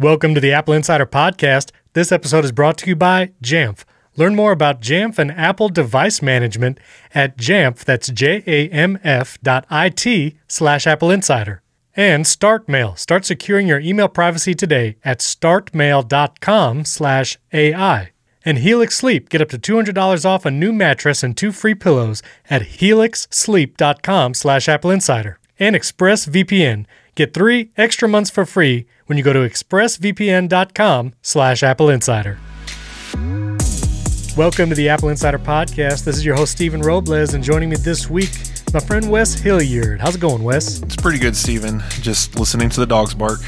Welcome to the Apple Insider Podcast. This episode is brought to you by Jamf. Learn more about Jamf and Apple device management at Jamf, that's J-A-M-F dot I-T slash Apple Insider. And StartMail. Start securing your email privacy today at startmail.com slash AI. And Helix Sleep. Get up to $200 off a new mattress and two free pillows at helixsleep.com slash Apple Insider. And ExpressVPN. Get three extra months for free when you go to expressvpn.com slash Apple Insider. Welcome to the Apple Insider Podcast. This is your host, Stephen Robles, and joining me this week, my friend Wes Hilliard. How's it going, Wes? It's pretty good, Stephen. Just listening to the dogs bark.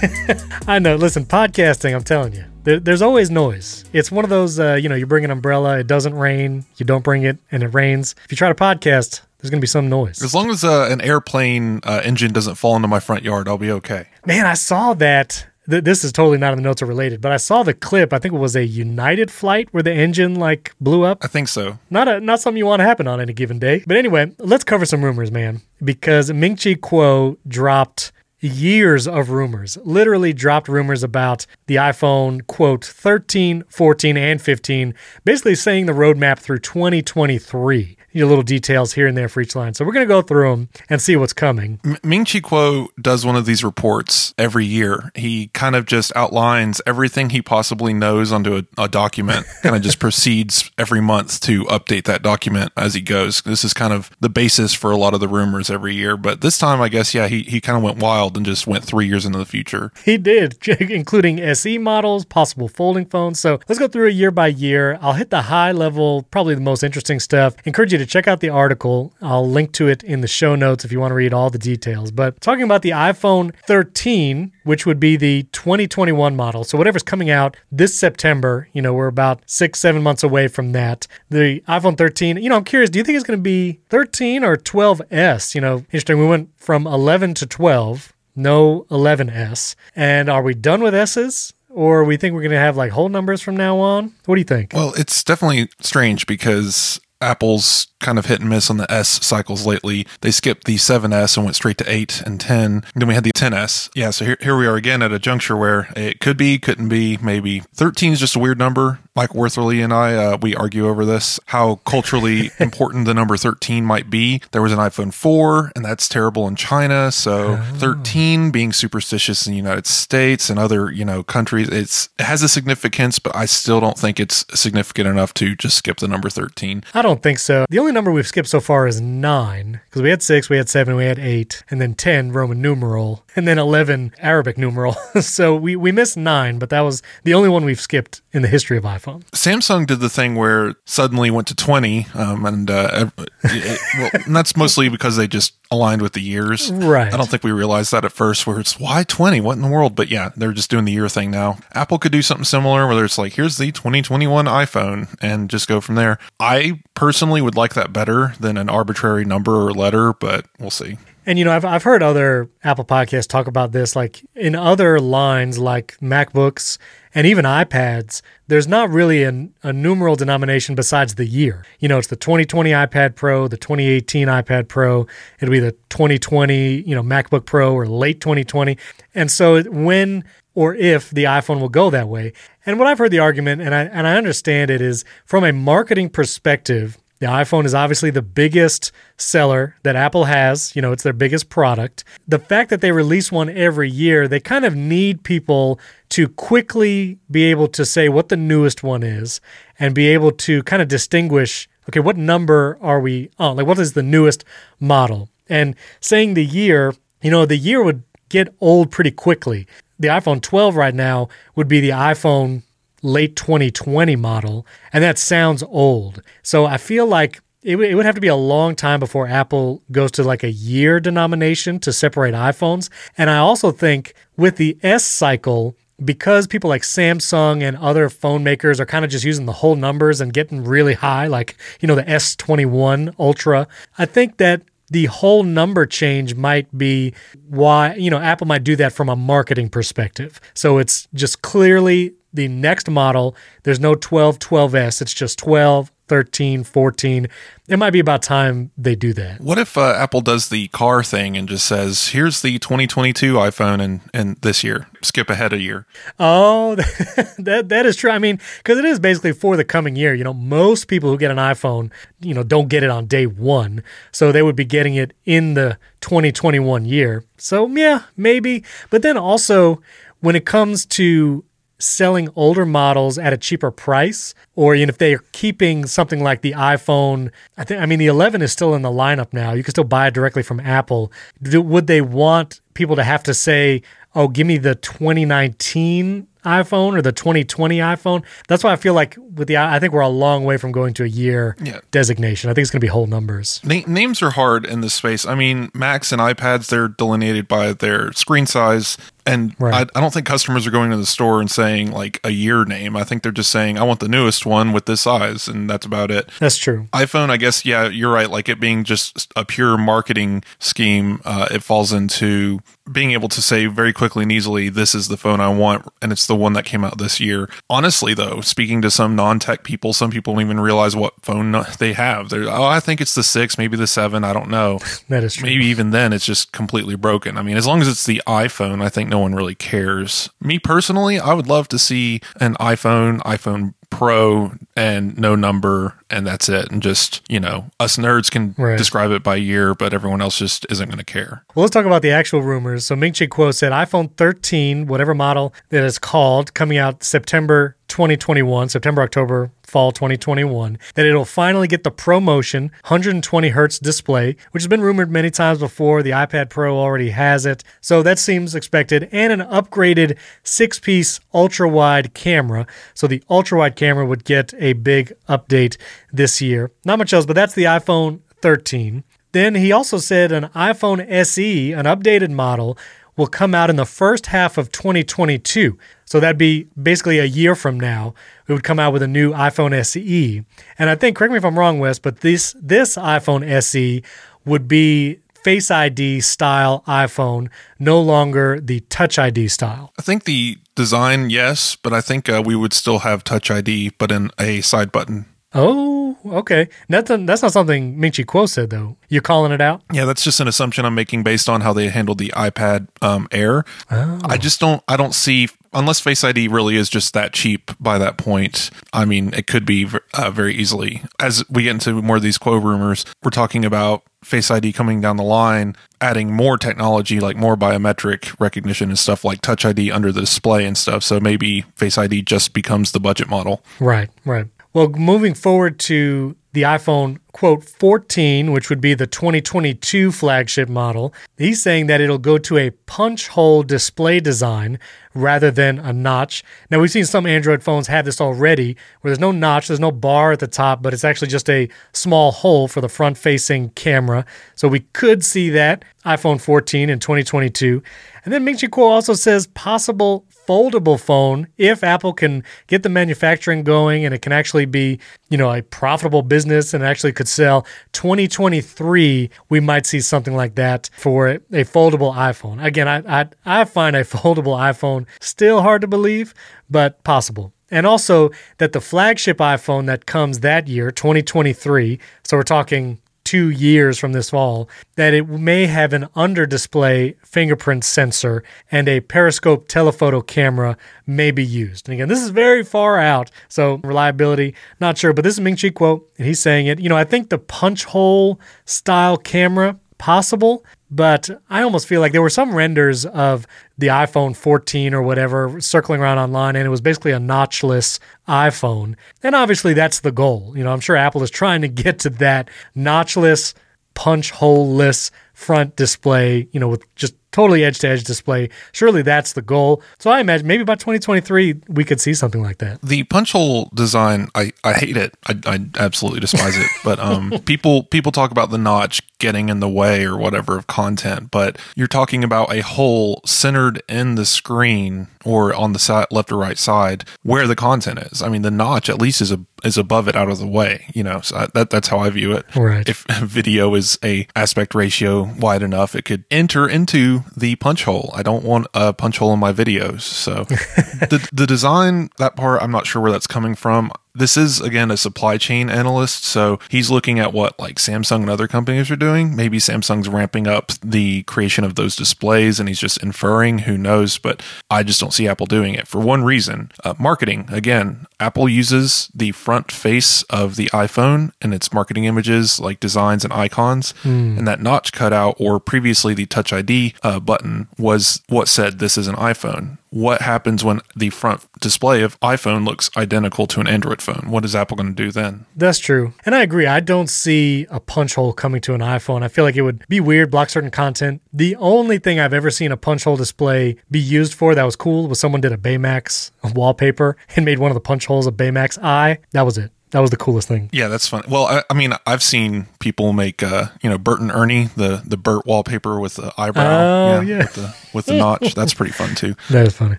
I know. Listen, podcasting, I'm telling you, there, there's always noise. It's one of those, uh, you know, you bring an umbrella, it doesn't rain, you don't bring it, and it rains. If you try to podcast, there's going to be some noise. As long as uh, an airplane uh, engine doesn't fall into my front yard, I'll be okay. Man, I saw that. Th- this is totally not in the notes or related, but I saw the clip. I think it was a United flight where the engine like blew up. I think so. Not a not something you want to happen on any given day. But anyway, let's cover some rumors, man, because Ming Chi Kuo dropped years of rumors, literally dropped rumors about the iPhone, quote, 13, 14, and 15, basically saying the roadmap through 2023 you know, little details here and there for each line. So we're going to go through them and see what's coming. M- Ming Chi Kuo does one of these reports every year. He kind of just outlines everything he possibly knows onto a, a document, kind of just proceeds every month to update that document as he goes. This is kind of the basis for a lot of the rumors every year. But this time, I guess, yeah, he, he kind of went wild and just went three years into the future. He did, including SE models, possible folding phones. So let's go through a year by year. I'll hit the high level, probably the most interesting stuff. Encourage you to check out the article. I'll link to it in the show notes if you want to read all the details. But talking about the iPhone 13, which would be the 2021 model. So whatever's coming out this September, you know, we're about six, seven months away from that. The iPhone 13, you know, I'm curious, do you think it's going to be 13 or 12S? You know, interesting. We went from 11 to 12, no 11S. And are we done with S's? or we think we're going to have like whole numbers from now on? What do you think? Well, it's definitely strange because Apple's kind of hit and miss on the S cycles lately. They skipped the 7S and went straight to 8 and 10. Then we had the 10S. Yeah, so here, here we are again at a juncture where it could be, couldn't be, maybe. 13 is just a weird number. Mike Wuerthele and I, uh, we argue over this, how culturally important the number 13 might be. There was an iPhone 4, and that's terrible in China. So oh. 13 being superstitious in the United States and other, you know, countries, it's, it has a significance, but I still don't think it's significant enough to just skip the number 13. I don't think so. The only only number we've skipped so far is nine because we had six, we had seven, we had eight, and then 10 Roman numeral, and then 11 Arabic numeral. so we, we missed nine, but that was the only one we've skipped in the history of iPhone. Samsung did the thing where suddenly went to 20, um, and, uh, it, well, and that's mostly because they just aligned with the years. Right. I don't think we realized that at first where it's why 20? What in the world? But yeah, they're just doing the year thing now. Apple could do something similar where it's like, here's the 2021 iPhone and just go from there. I personally would like that better than an arbitrary number or letter, but we'll see. And you know, I've I've heard other Apple podcasts talk about this, like in other lines, like MacBooks and even iPads. There's not really an, a numeral denomination besides the year. You know, it's the 2020 iPad Pro, the 2018 iPad Pro. It'll be the 2020, you know, MacBook Pro or late 2020. And so when or if the iPhone will go that way. And what I've heard the argument, and I and I understand it, is from a marketing perspective the iPhone is obviously the biggest seller that Apple has. You know, it's their biggest product. The fact that they release one every year, they kind of need people to quickly be able to say what the newest one is and be able to kind of distinguish okay, what number are we on? Like, what is the newest model? And saying the year, you know, the year would get old pretty quickly. The iPhone 12 right now would be the iPhone late 2020 model, and that sounds old. So I feel like it, w- it would have to be a long time before Apple goes to like a year denomination to separate iPhones. And I also think with the S cycle, because people like Samsung and other phone makers are kind of just using the whole numbers and getting really high, like, you know, the S21 Ultra, I think that the whole number change might be why, you know, Apple might do that from a marketing perspective. So it's just clearly the next model. There's no 12 12S, it's just 12 13, 14. It might be about time they do that. What if uh, Apple does the car thing and just says, "Here's the 2022 iPhone and and this year, skip ahead a year." Oh, that that is true. I mean, because it is basically for the coming year. You know, most people who get an iPhone, you know, don't get it on day one, so they would be getting it in the 2021 year. So yeah, maybe. But then also, when it comes to selling older models at a cheaper price, or you know, if they are keeping something like the iPhone, I think I mean the 11 is still in the lineup now. You can still buy it directly from Apple. Do, would they want people to have to say, "Oh, give me the 2019 iPhone or the 2020 iPhone. That's why I feel like with the I think we're a long way from going to a year Yeah. designation. I think it's going to be whole numbers. Na- names are hard in this space. I mean, Macs and iPads, they're delineated by their screen size. And Right. I, I don't think customers are going to the store and saying like a year name. I think they're just saying, I want the newest one with this size. And that's about it. That's true. iPhone, I guess, yeah, you're right. Like it being just a pure marketing scheme, uh, it falls into being able to say very quickly and easily, this is the phone I want, and it's the one that came out this year. Honestly, though, speaking to some non tech people, some people don't even realize what phone they have. They're, oh, I think it's the six, maybe the seven. I don't know. That is true. Maybe even then, it's just completely broken. I mean, as long as it's the iPhone, I think no one really cares. Me personally, I would love to see an iPhone, iPhone Pro, and no number, and that's it. And just, you know, us nerds can Right. describe it by year, but everyone else just isn't going to care. Well, let's talk about the actual rumors. So Ming Chi Kuo said iPhone 13, whatever model that is called, coming out September 2021, September, October, fall 2021, that it'll finally get the ProMotion 120 hertz display, which has been rumored many times before. The iPad Pro already has it. So that seems expected. And an upgraded six piece ultra wide camera. So the ultra wide camera would get a big update this year. Not much else, but that's the iPhone 13. Then he also said an iPhone SE, an updated model, will come out in the first half of 2022. So that'd be basically a year from now. It would come out with a new iPhone SE. And I think, correct me if I'm wrong, Wes, but this this iPhone SE would be Face ID style iPhone, no longer the Touch ID style. I think the design, yes, but I think uh, we would still have Touch ID, but in a side button. Oh, okay. That's that's not something Ming Chi Kuo said though. You're calling it out? Yeah, that's just an assumption I'm making based on how they handled the iPad um, Air. I just don't. I don't see unless Face ID really is just that cheap by that point. I mean, it could be uh, very easily. As we get into more of these Kuo rumors, we're talking about Face ID coming down the line, adding more technology like more biometric recognition and stuff like Touch ID under the display and stuff. So maybe Face ID just becomes the budget model. Right, right. Well, moving forward to the iPhone, quote, 14, which would be the 2022 flagship model, he's saying that it'll go to a punch hole display design rather than a notch. Now, we've seen some Android phones have this already, where there's no notch, there's no bar at the top, but it's actually just a small hole for the front facing camera. So we could see that iPhone 14 in 2022. And then Ming Chi Kuo also says possible foldable phone if Apple can get the manufacturing going and it can actually be, you know, a profitable business and actually could sell 2023, we might see something like that for a, foldable iPhone. Again, I, I I find a foldable iPhone still hard to believe, but possible. And also that the flagship iPhone that comes that year, 2023, so we're talking two years from this fall, that it may have an under display fingerprint sensor and a periscope telephoto camera may be used. And again, this is very far out, so reliability, not sure, but this is Ming Chi Kuo, and he's saying it. You know, I think the punch hole style camera possible, but I almost feel like there were some renders of the iPhone 14 or whatever circling around online, and it was basically a notchless iPhone. And obviously, that's the goal. You know, I'm sure Apple is trying to get to that notchless, punch hole-less front display, you know, with just totally edge to edge display. Surely that's the goal. So I imagine maybe by 2023 we could see something like that. the punch hole design i i hate it i, I absolutely despise it but um people people talk about the notch getting in the way or whatever of content but you're talking about a hole centered in the screen or on the side left or right side where the content is i mean the notch at least is a is above it out of the way you know so I, that that's how i view it. Right. if video is a aspect ratio wide enough it could enter into the punch hole. I don't want a punch hole in my videos so. The the design that part i'm not sure where that's coming from this is again a supply chain analyst, so he's looking at what like Samsung and other companies are doing. Maybe Samsung's ramping up the creation of those displays, and he's just inferring. Who knows? But I just don't see Apple doing it for one reason: uh, marketing. Again, Apple uses the front face of the iPhone and its marketing images, like designs and icons, Hmm. and that notch cutout, or previously the Touch ID uh, button, was what said this is an iPhone what happens when the front display of iPhone looks identical to an Android phone? What is Apple going to do then? That's true. And I agree. I don't see a punch hole coming to an iPhone. I feel like it would be weird, block certain content. The only thing I've ever seen a punch hole display be used for that was cool was someone did a Baymax wallpaper and made one of the punch holes a Baymax eye. That was it. That was the coolest thing. Yeah, that's fun. Well, I, I mean, I've seen people make, uh, you know, Bert and Ernie, the the Bert wallpaper with the eyebrow, Oh, yeah. with the with the notch. That's pretty fun too. That is funny.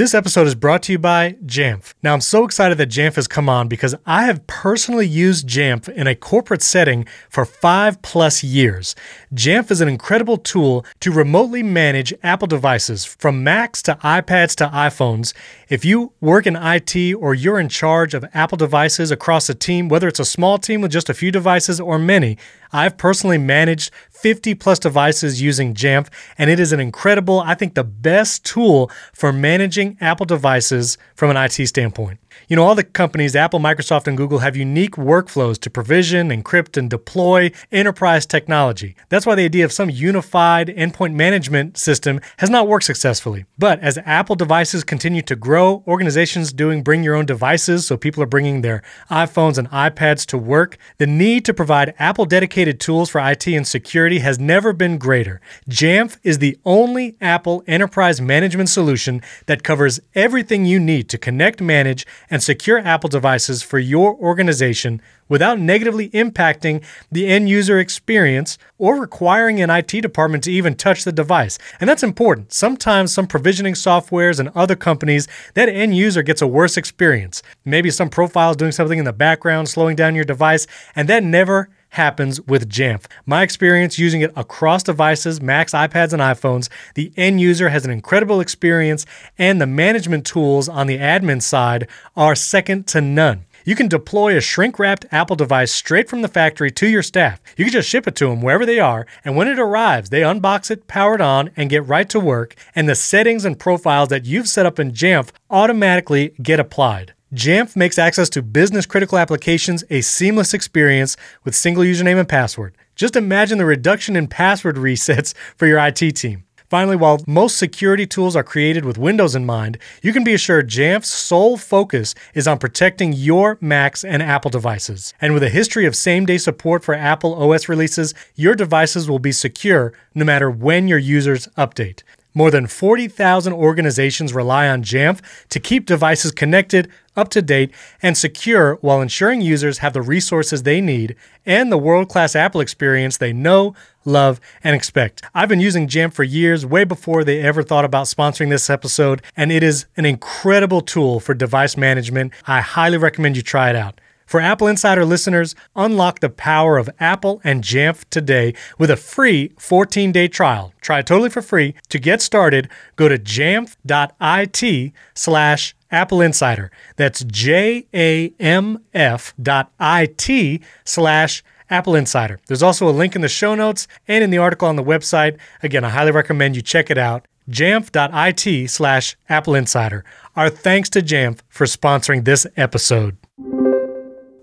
This episode is brought to you by Jamf. Now, I'm so excited that Jamf has come on because I have personally used Jamf in a corporate setting for five plus years. Jamf is an incredible tool to remotely manage Apple devices from Macs to iPads to iPhones. If you work in IT or you're in charge of Apple devices across a team, whether it's a small team with just a few devices or many, I've personally managed 50 plus devices using Jamf, and it is an incredible, I think, the best tool for managing Apple devices from an IT standpoint. You know, all the companies, Apple, Microsoft, and Google, have unique workflows to provision, encrypt, and deploy enterprise technology. That's why the idea of some unified endpoint management system has not worked successfully. But as Apple devices continue to grow, organizations doing bring your own devices, so people are bringing their iPhones and iPads to work, the need to provide Apple dedicated tools for IT and security has never been greater. Jamf is the only Apple enterprise management solution that covers everything you need to connect, manage, and secure Apple devices for your organization without negatively impacting the end user experience or requiring an IT department to even touch the device. And that's important. Sometimes some provisioning softwares and other companies, that end user gets a worse experience. Maybe some profiles doing something in the background, slowing down your device, and that never happens with Jamf. My experience using it across devices, Macs, iPads, and iPhones, the end user has an incredible experience, and the management tools on the admin side are second to none. You can deploy a shrink wrapped Apple device straight from the factory to your staff. You can just ship it to them wherever they are, and when it arrives, they unbox it, power it on, and get right to work. And the settings and profiles that you've set up in Jamf automatically get applied. Jamf makes access to business critical applications a seamless experience with single username and password. Just imagine the reduction in password resets for your IT team. Finally, while most security tools are created with Windows in mind, you can be assured Jamf's sole focus is on protecting your Macs and Apple devices. And with a history of same day support for Apple OS releases, your devices will be secure no matter when your users update. More than 40,000 organizations rely on Jamf to keep devices connected, up to date, and secure while ensuring users have the resources they need and the world class Apple experience they know, love, and expect. I've been using Jamf for years, way before they ever thought about sponsoring this episode, and it is an incredible tool for device management. I highly recommend you try it out. For Apple Insider listeners, unlock the power of Apple and Jamf today with a free 14 day trial. Try totally for free. To get started, go to jamf.it slash Apple Insider. That's J A M F dot I T slash Apple Insider. There's also a link in the show notes and in the article on the website. Again, I highly recommend you check it out. Jamf.it slash Apple Insider. Our thanks to Jamf for sponsoring this episode.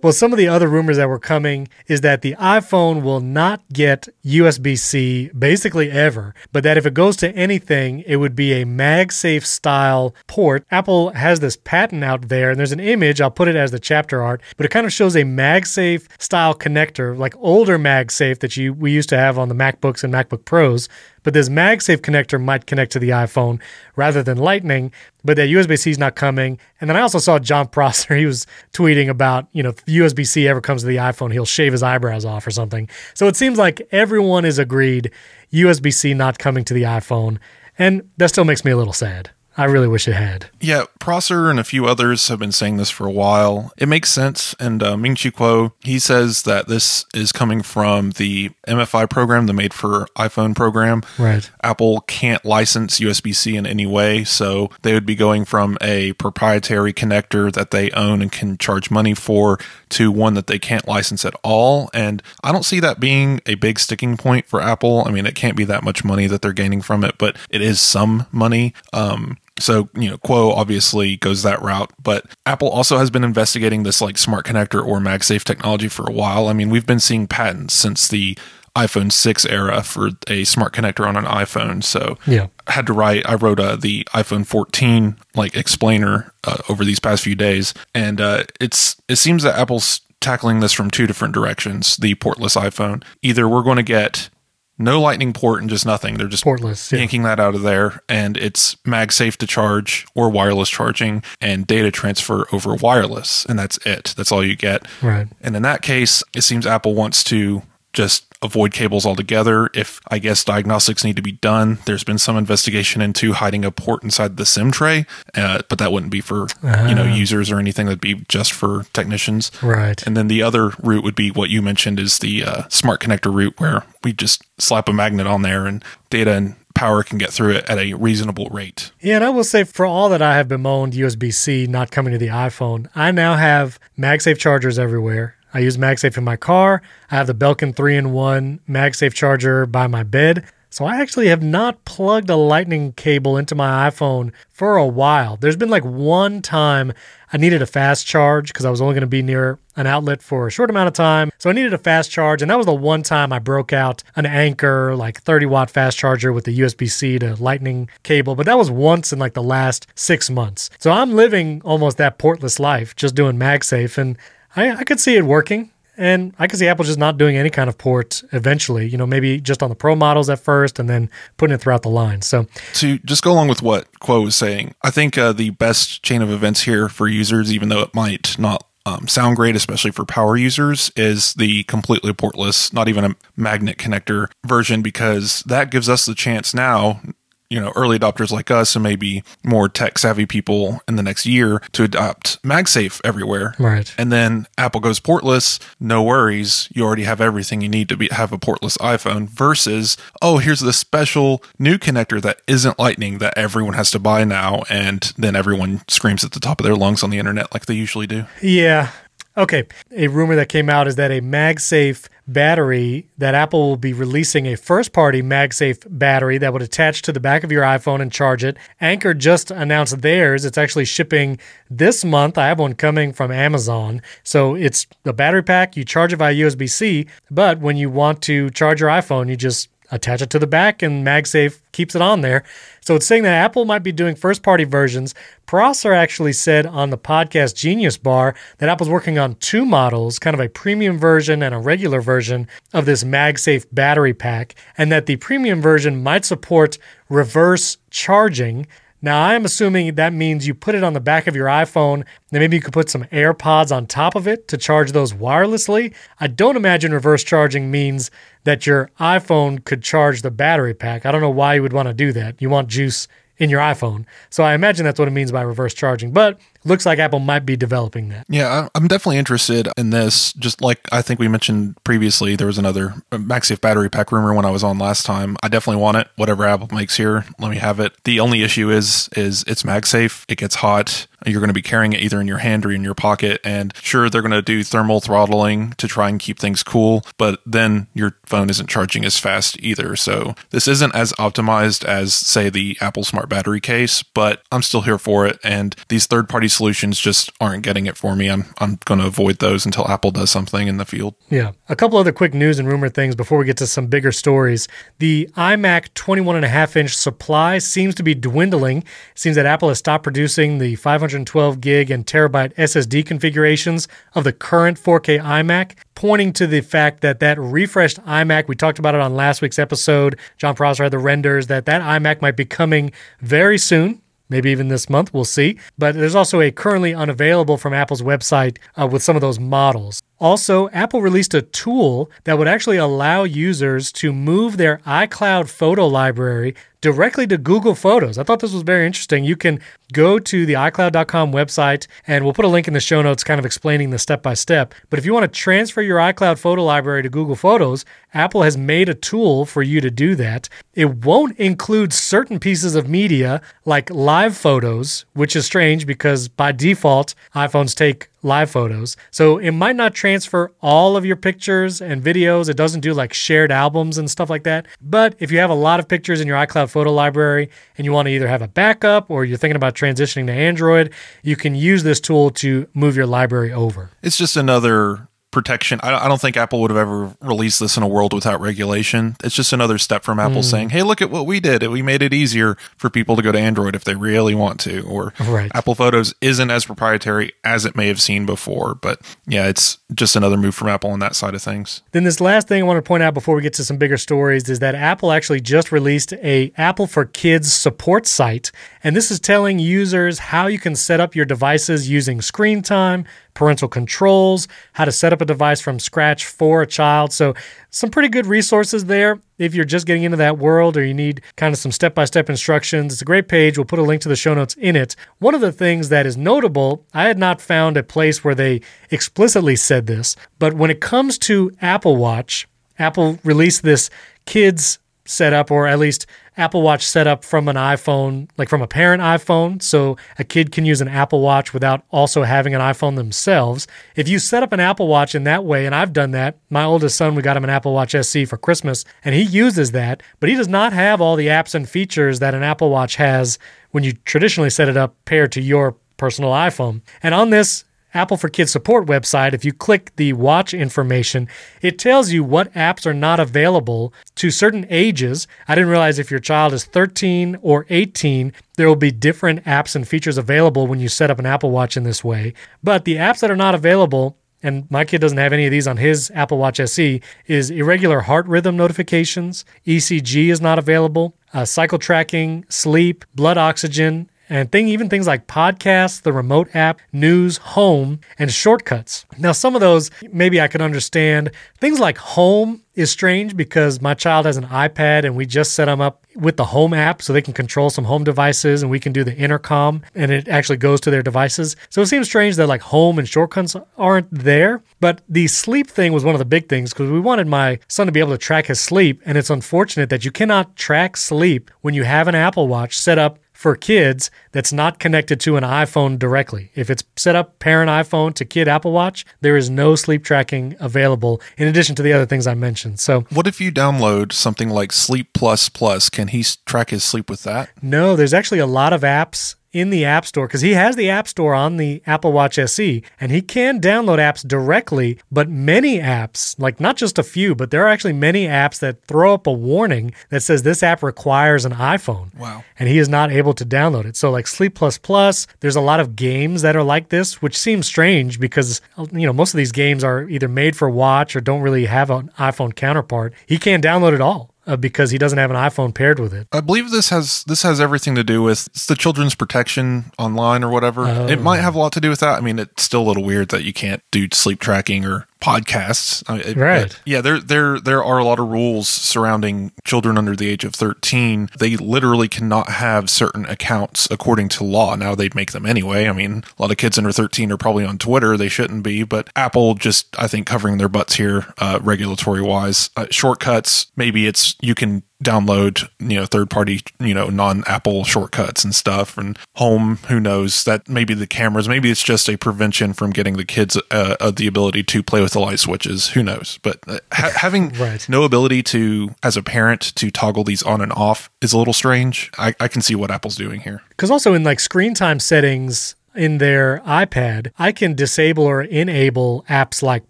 Well, some of the other rumors that were coming is that the iPhone will not get USB C basically ever, but that if it goes to anything, it would be a MagSafe style port. Apple has this patent out there, and there's an image, I'll put it as the chapter art, but it kind of shows a MagSafe style connector, like older MagSafe that you we used to have on the MacBooks and MacBook Pros. But this MagSafe connector might connect to the iPhone rather than Lightning, but that USB C is not coming. And then I also saw Jon Prosser, he was tweeting about, you know, if USB C ever comes to the iPhone, he'll shave his eyebrows off or something. So it seems like everyone is agreed USB C not coming to the iPhone. And that still makes me a little sad. I really wish it had. Yeah, Prosser and a few others have been saying this for a while. It makes sense. And uh, Ming Chi Kuo, he says that this is coming from the MFI program, the made for iPhone program. Right. Apple can't license USB C in any way. So they would be going from a proprietary connector that they own and can charge money for to one that they can't license at all. And I don't see that being a big sticking point for Apple. I mean, it can't be that much money that they're gaining from it, but it is some money. Um, so, you know, Kuo obviously goes that route, but Apple also has been investigating this like smart connector or MagSafe technology for a while. I mean, we've been seeing patents since the iPhone 6 era for a smart connector on an iPhone. So, Yeah. I had to write, I wrote uh, the iPhone 14 like explainer uh, over these past few days. And uh, it's, it seems that Apple's tackling this from two different directions the portless iPhone. Either we're going to get no lightning port and just nothing. They're just Portless. Yeah. yanking that out of there and it's MagSafe to charge or wireless charging and data transfer over wireless and that's it. That's all you get. Right. And in that case, it seems Apple wants to just avoid cables altogether. If I guess diagnostics need to be done, there's been some investigation into hiding a port inside the SIM tray, uh, but that wouldn't be for you know users or anything. That'd be just for technicians. Right. And then the other route would be what you mentioned is the uh, smart connector route, where we just slap a magnet on there and data and power can get through it at a reasonable rate. Yeah, and I will say for all that I have bemoaned USB C not coming to the iPhone, I now have MagSafe chargers everywhere. I use MagSafe in my car. I have the Belkin 3 in 1 MagSafe charger by my bed. So I actually have not plugged a lightning cable into my iPhone for a while. There's been like one time I needed a fast charge because I was only going to be near an outlet for a short amount of time. So I needed a fast charge. And that was the one time I broke out an Anker, like 30 watt fast charger with the USB C to lightning cable. But that was once in like the last six months. So I'm living almost that portless life, just doing MagSafe. And I, I could see it working. And I could see Apple just not doing any kind of port eventually, you know, maybe just on the Pro models at first and then putting it throughout the line. So, To just go along with what Kuo was saying, I think uh, the best chain of events here for users, even though it might not um, sound great, especially for power users, is the completely portless, not even a magnet connector version, because that gives us the chance now. You know, early adopters like us and maybe more tech savvy people in the next year to adopt MagSafe everywhere. right. And then Apple goes portless, no worries. You already have everything you need to be, have a portless iPhone versus, oh, here's the special new connector that isn't lightning that everyone has to buy now. And then everyone screams at the top of their lungs on the internet like they usually do. Yeah. Okay. A rumor that came out is that a MagSafe battery, that Apple will be releasing a first party MagSafe battery that would attach to the back of your iPhone and charge it. Anker just announced theirs. It's actually shipping this month. I have one coming from Amazon. So it's a battery pack, you charge it via USB C, but when you want to charge your iPhone, you just attach it to the back and MagSafe keeps it on there. So it's saying that Apple might be doing first party versions. Prosser actually said on the podcast Genius Bar that Apple's working on two models, kind of a premium version and a regular version of this MagSafe battery pack, and that the premium version might support reverse charging. Now, I'm assuming that means you put it on the back of your iPhone, then maybe you could put some AirPods on top of it to charge those wirelessly. I don't imagine reverse charging means that your iPhone could charge the battery pack. I don't know why you would want to do that. You want juice in your iPhone. So I imagine that's what it means by reverse charging, but looks like Apple might be developing that. Yeah, I'm definitely interested in this. Just like I think we mentioned previously, there was another MagSafe battery pack rumor when I was on last time. I definitely want it. Whatever Apple makes here, let me have it. The only issue is is it's MagSafe. It gets hot. You're going to be carrying it either in your hand or in your pocket. And sure, they're going to do thermal throttling to try and keep things cool, but then your phone isn't charging as fast either. So this isn't as optimized as say the Apple Smart Battery case, but I'm still here for it. And these third party solutions just aren't getting it for me. I'm I'm going to avoid those until Apple does something in the field. Yeah. A couple other quick news and rumor things before we get to some bigger stories. The iMac 21 and a half inch supply seems to be dwindling. It seems that Apple has stopped producing the 512 gig and terabyte SSD configurations of the current 4K iMac, pointing to the fact that that refreshed iMac, we talked about it on last week's episode. Jon Prosser had the renders that that iMac might be coming very soon maybe even this month. We'll see. But there's also a currently unavailable from Apple's website uh, with some of those models. Also, Apple released a tool that would actually allow users to move their iCloud photo library directly to Google Photos. I thought this was very interesting. You can go to the iCloud.com website, and we'll put a link in the show notes kind of explaining the step by step. But if you want to transfer your iCloud photo library to Google Photos, Apple has made a tool for you to do that. It won't include certain pieces of media like live photos, which is strange because by default, iPhones take live photos. So it might not transfer all of your pictures and videos. It doesn't do like shared albums and stuff like that. But if you have a lot of pictures in your iCloud photo library and you want to either have a backup or you're thinking about transitioning to Android, you can use this tool to move your library over. It's just another protection. I don't think Apple would have ever released this in a world without regulation. It's just another step from Apple mm. saying, "Hey, look at what we did. We made it easier for people to go to Android if they really want to." Or right. Apple Photos isn't as proprietary as it may have seen before, but yeah, it's just another move from Apple on that side of things. Then this last thing I want to point out before we get to some bigger stories is that Apple actually just released a Apple for Kids support site, and this is telling users how you can set up your devices using screen time, parental controls, how to set up a device from scratch for a child. So, some pretty good resources there if you're just getting into that world or you need kind of some step by step instructions. It's a great page. We'll put a link to the show notes in it. One of the things that is notable, I had not found a place where they explicitly said this, but when it comes to Apple Watch, Apple released this kids setup, or at least Apple Watch setup from an iPhone, like from a parent iPhone. So a kid can use an Apple Watch without also having an iPhone themselves. If you set up an Apple Watch in that way, and I've done that, my oldest son, we got him an Apple Watch SE for Christmas, and he uses that, but he does not have all the apps and features that an Apple Watch has when you traditionally set it up paired to your personal iPhone. And on this Apple for Kids support website, if you click the watch information, it tells you what apps are not available to certain ages. I didn't realize if your child is 13 or 18, there will be different apps and features available when you set up an Apple Watch in this way. But the apps that are not available, and my kid doesn't have any of these on his Apple Watch SE, is irregular heart rhythm notifications, ECG is not available, uh, cycle tracking, sleep, blood oxygen, and thing even things like podcasts, the remote app, news, home, and shortcuts. Now, some of those maybe I could understand. Things like home is strange because my child has an iPad and we just set them up with the home app so they can control some home devices and we can do the intercom and it actually goes to their devices. So it seems strange that like home and shortcuts aren't there. But the sleep thing was one of the big things because we wanted my son to be able to track his sleep. And it's unfortunate that you cannot track sleep when you have an Apple Watch set up for kids that's not connected to an iPhone directly. If it's set up parent iPhone to kid Apple Watch, there is no sleep tracking available in addition to the other things I mentioned. So, what if you download something like Sleep Plus Plus? Can he track his sleep with that? No, there's actually a lot of apps in the App Store because he has the App Store on the Apple Watch SE and he can download apps directly. But many apps, like not just a few, but there are actually many apps that throw up a warning that says this app requires an iPhone. Wow. And he is not able to download it. So, like Sleep Plus Plus, there's a lot of games that are like this, which seems strange because, you know, most of these games are either made for watch or don't really have an iPhone counterpart. He can't download it all uh, because he doesn't have an iPhone paired with it. I believe this has this has everything to do with it's the children's protection online or whatever. Oh. It might have a lot to do with that. I mean, it's still a little weird that you can't do sleep tracking or podcasts. right. yeah, there there there are a lot of rules surrounding children under the age of 13. They literally cannot have certain accounts according to law. Now they'd make them anyway. I mean, a lot of kids under 13 are probably on Twitter. They shouldn't be, but Apple just I think covering their butts here uh, regulatory wise. Uh, shortcuts, maybe it's you can download you know third party you know non apple shortcuts and stuff and home who knows that maybe the cameras. Maybe it's just a prevention from getting the kids uh, uh, the ability to play with the light switches. Who knows? But uh, ha- having right. no ability to as a parent to toggle these on and off is a little strange. I, I can see what apple's doing here. Because also in like screen time settings in their iPad, I can disable or enable apps like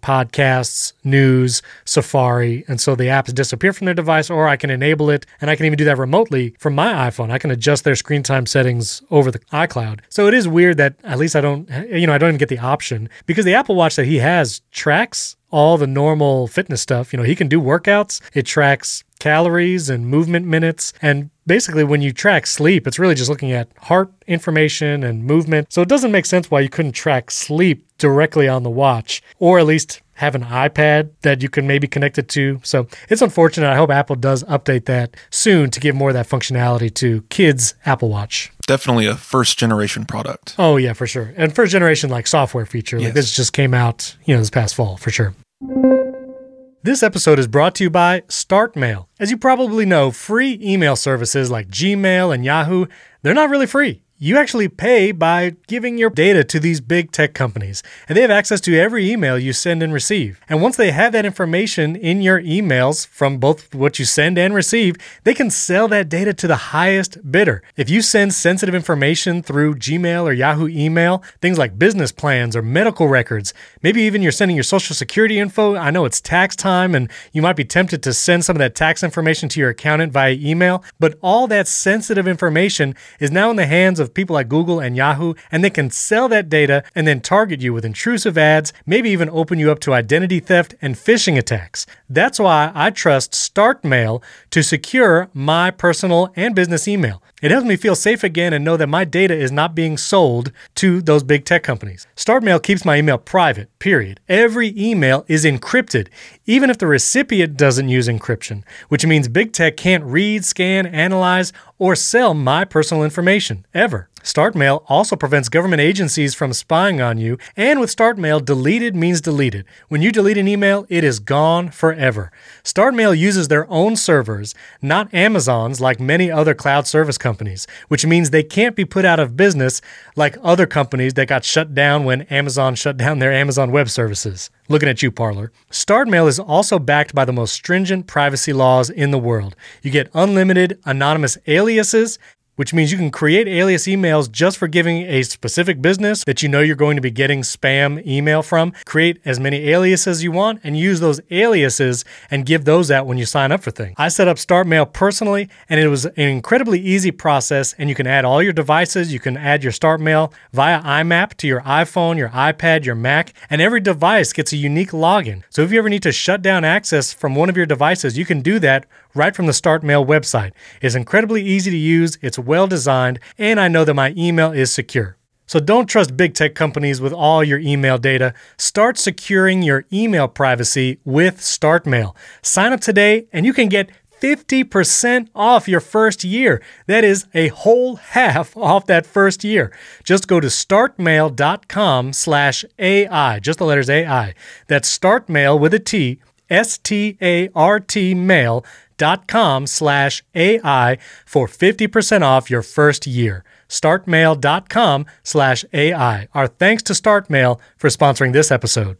podcasts, news, Safari. And so the apps disappear from their device, or I can enable it. And I can even do that remotely from my iPhone. I can adjust their screen time settings over the iCloud. So it is weird that at least I don't, you know, I don't even get the option because the Apple Watch that he has tracks all the normal fitness stuff. You know, he can do workouts. It tracks calories and movement minutes. And basically, when you track sleep, it's really just looking at heart information and movement. So it doesn't make sense why you couldn't track sleep directly on the watch, or at least have an iPad that you can maybe connect it to. So it's unfortunate. I hope Apple does update that soon to give more of that functionality to kids' Apple Watch. Definitely a first generation product. Oh yeah, for sure. And first generation like software feature. Like Yes. this just came out, you know, this past fall for sure. This episode is brought to you by StartMail. As you probably know, free email services like Gmail and Yahoo, they're not really free. You actually pay by giving your data to these big tech companies, and they have access to every email you send and receive. And once they have that information in your emails from both what you send and receive, they can sell that data to the highest bidder. If you send sensitive information through Gmail or Yahoo email, things like business plans or medical records, maybe even you're sending your social security info, I know it's tax time and you might be tempted to send some of that tax information to your accountant via email, but all that sensitive information is now in the hands of people like Google and Yahoo, and they can sell that data and then target you with intrusive ads, maybe even open you up to identity theft and phishing attacks. That's why I trust StartMail to secure my personal and business email. It helps me feel safe again and know that my data is not being sold to those big tech companies. StartMail keeps my email private, period. Every email is encrypted, even if the recipient doesn't use encryption, which means big tech can't read, scan, analyze, or sell my personal information, ever. StartMail also prevents government agencies from spying on you, and with StartMail, deleted means deleted. When you delete an email, it is gone forever. StartMail uses their own servers, not Amazon's like many other cloud service companies, which means they can't be put out of business like other companies that got shut down when Amazon shut down their Amazon Web Services. Looking at you, Parler. StartMail is also backed by the most stringent privacy laws in the world. You get unlimited anonymous aliases which means you can create alias emails just for giving a specific business that you know you're going to be getting spam email from. Create as many aliases as you want and use those aliases and give those out when you sign up for things. I set up Start Mail personally and it was an incredibly easy process and you can add all your devices. You can add your Start Mail via IMAP to your iPhone, your iPad, your Mac, and every device gets a unique login. So if you ever need to shut down access from one of your devices, you can do that right from the StartMail website. It's incredibly easy to use, it's well designed, and I know that my email is secure. So don't trust big tech companies with all your email data. Start securing your email privacy with StartMail. Sign up today and you can get 50% off your first year. That is a whole half off that first year. Just go to startmail.com slash AI, just the letters AI. That's startmail with a T, S-T-A-R-T mail dot com slash AI for 50% off your first year. Startmail.com slash AI. Our thanks to StartMail for sponsoring this episode.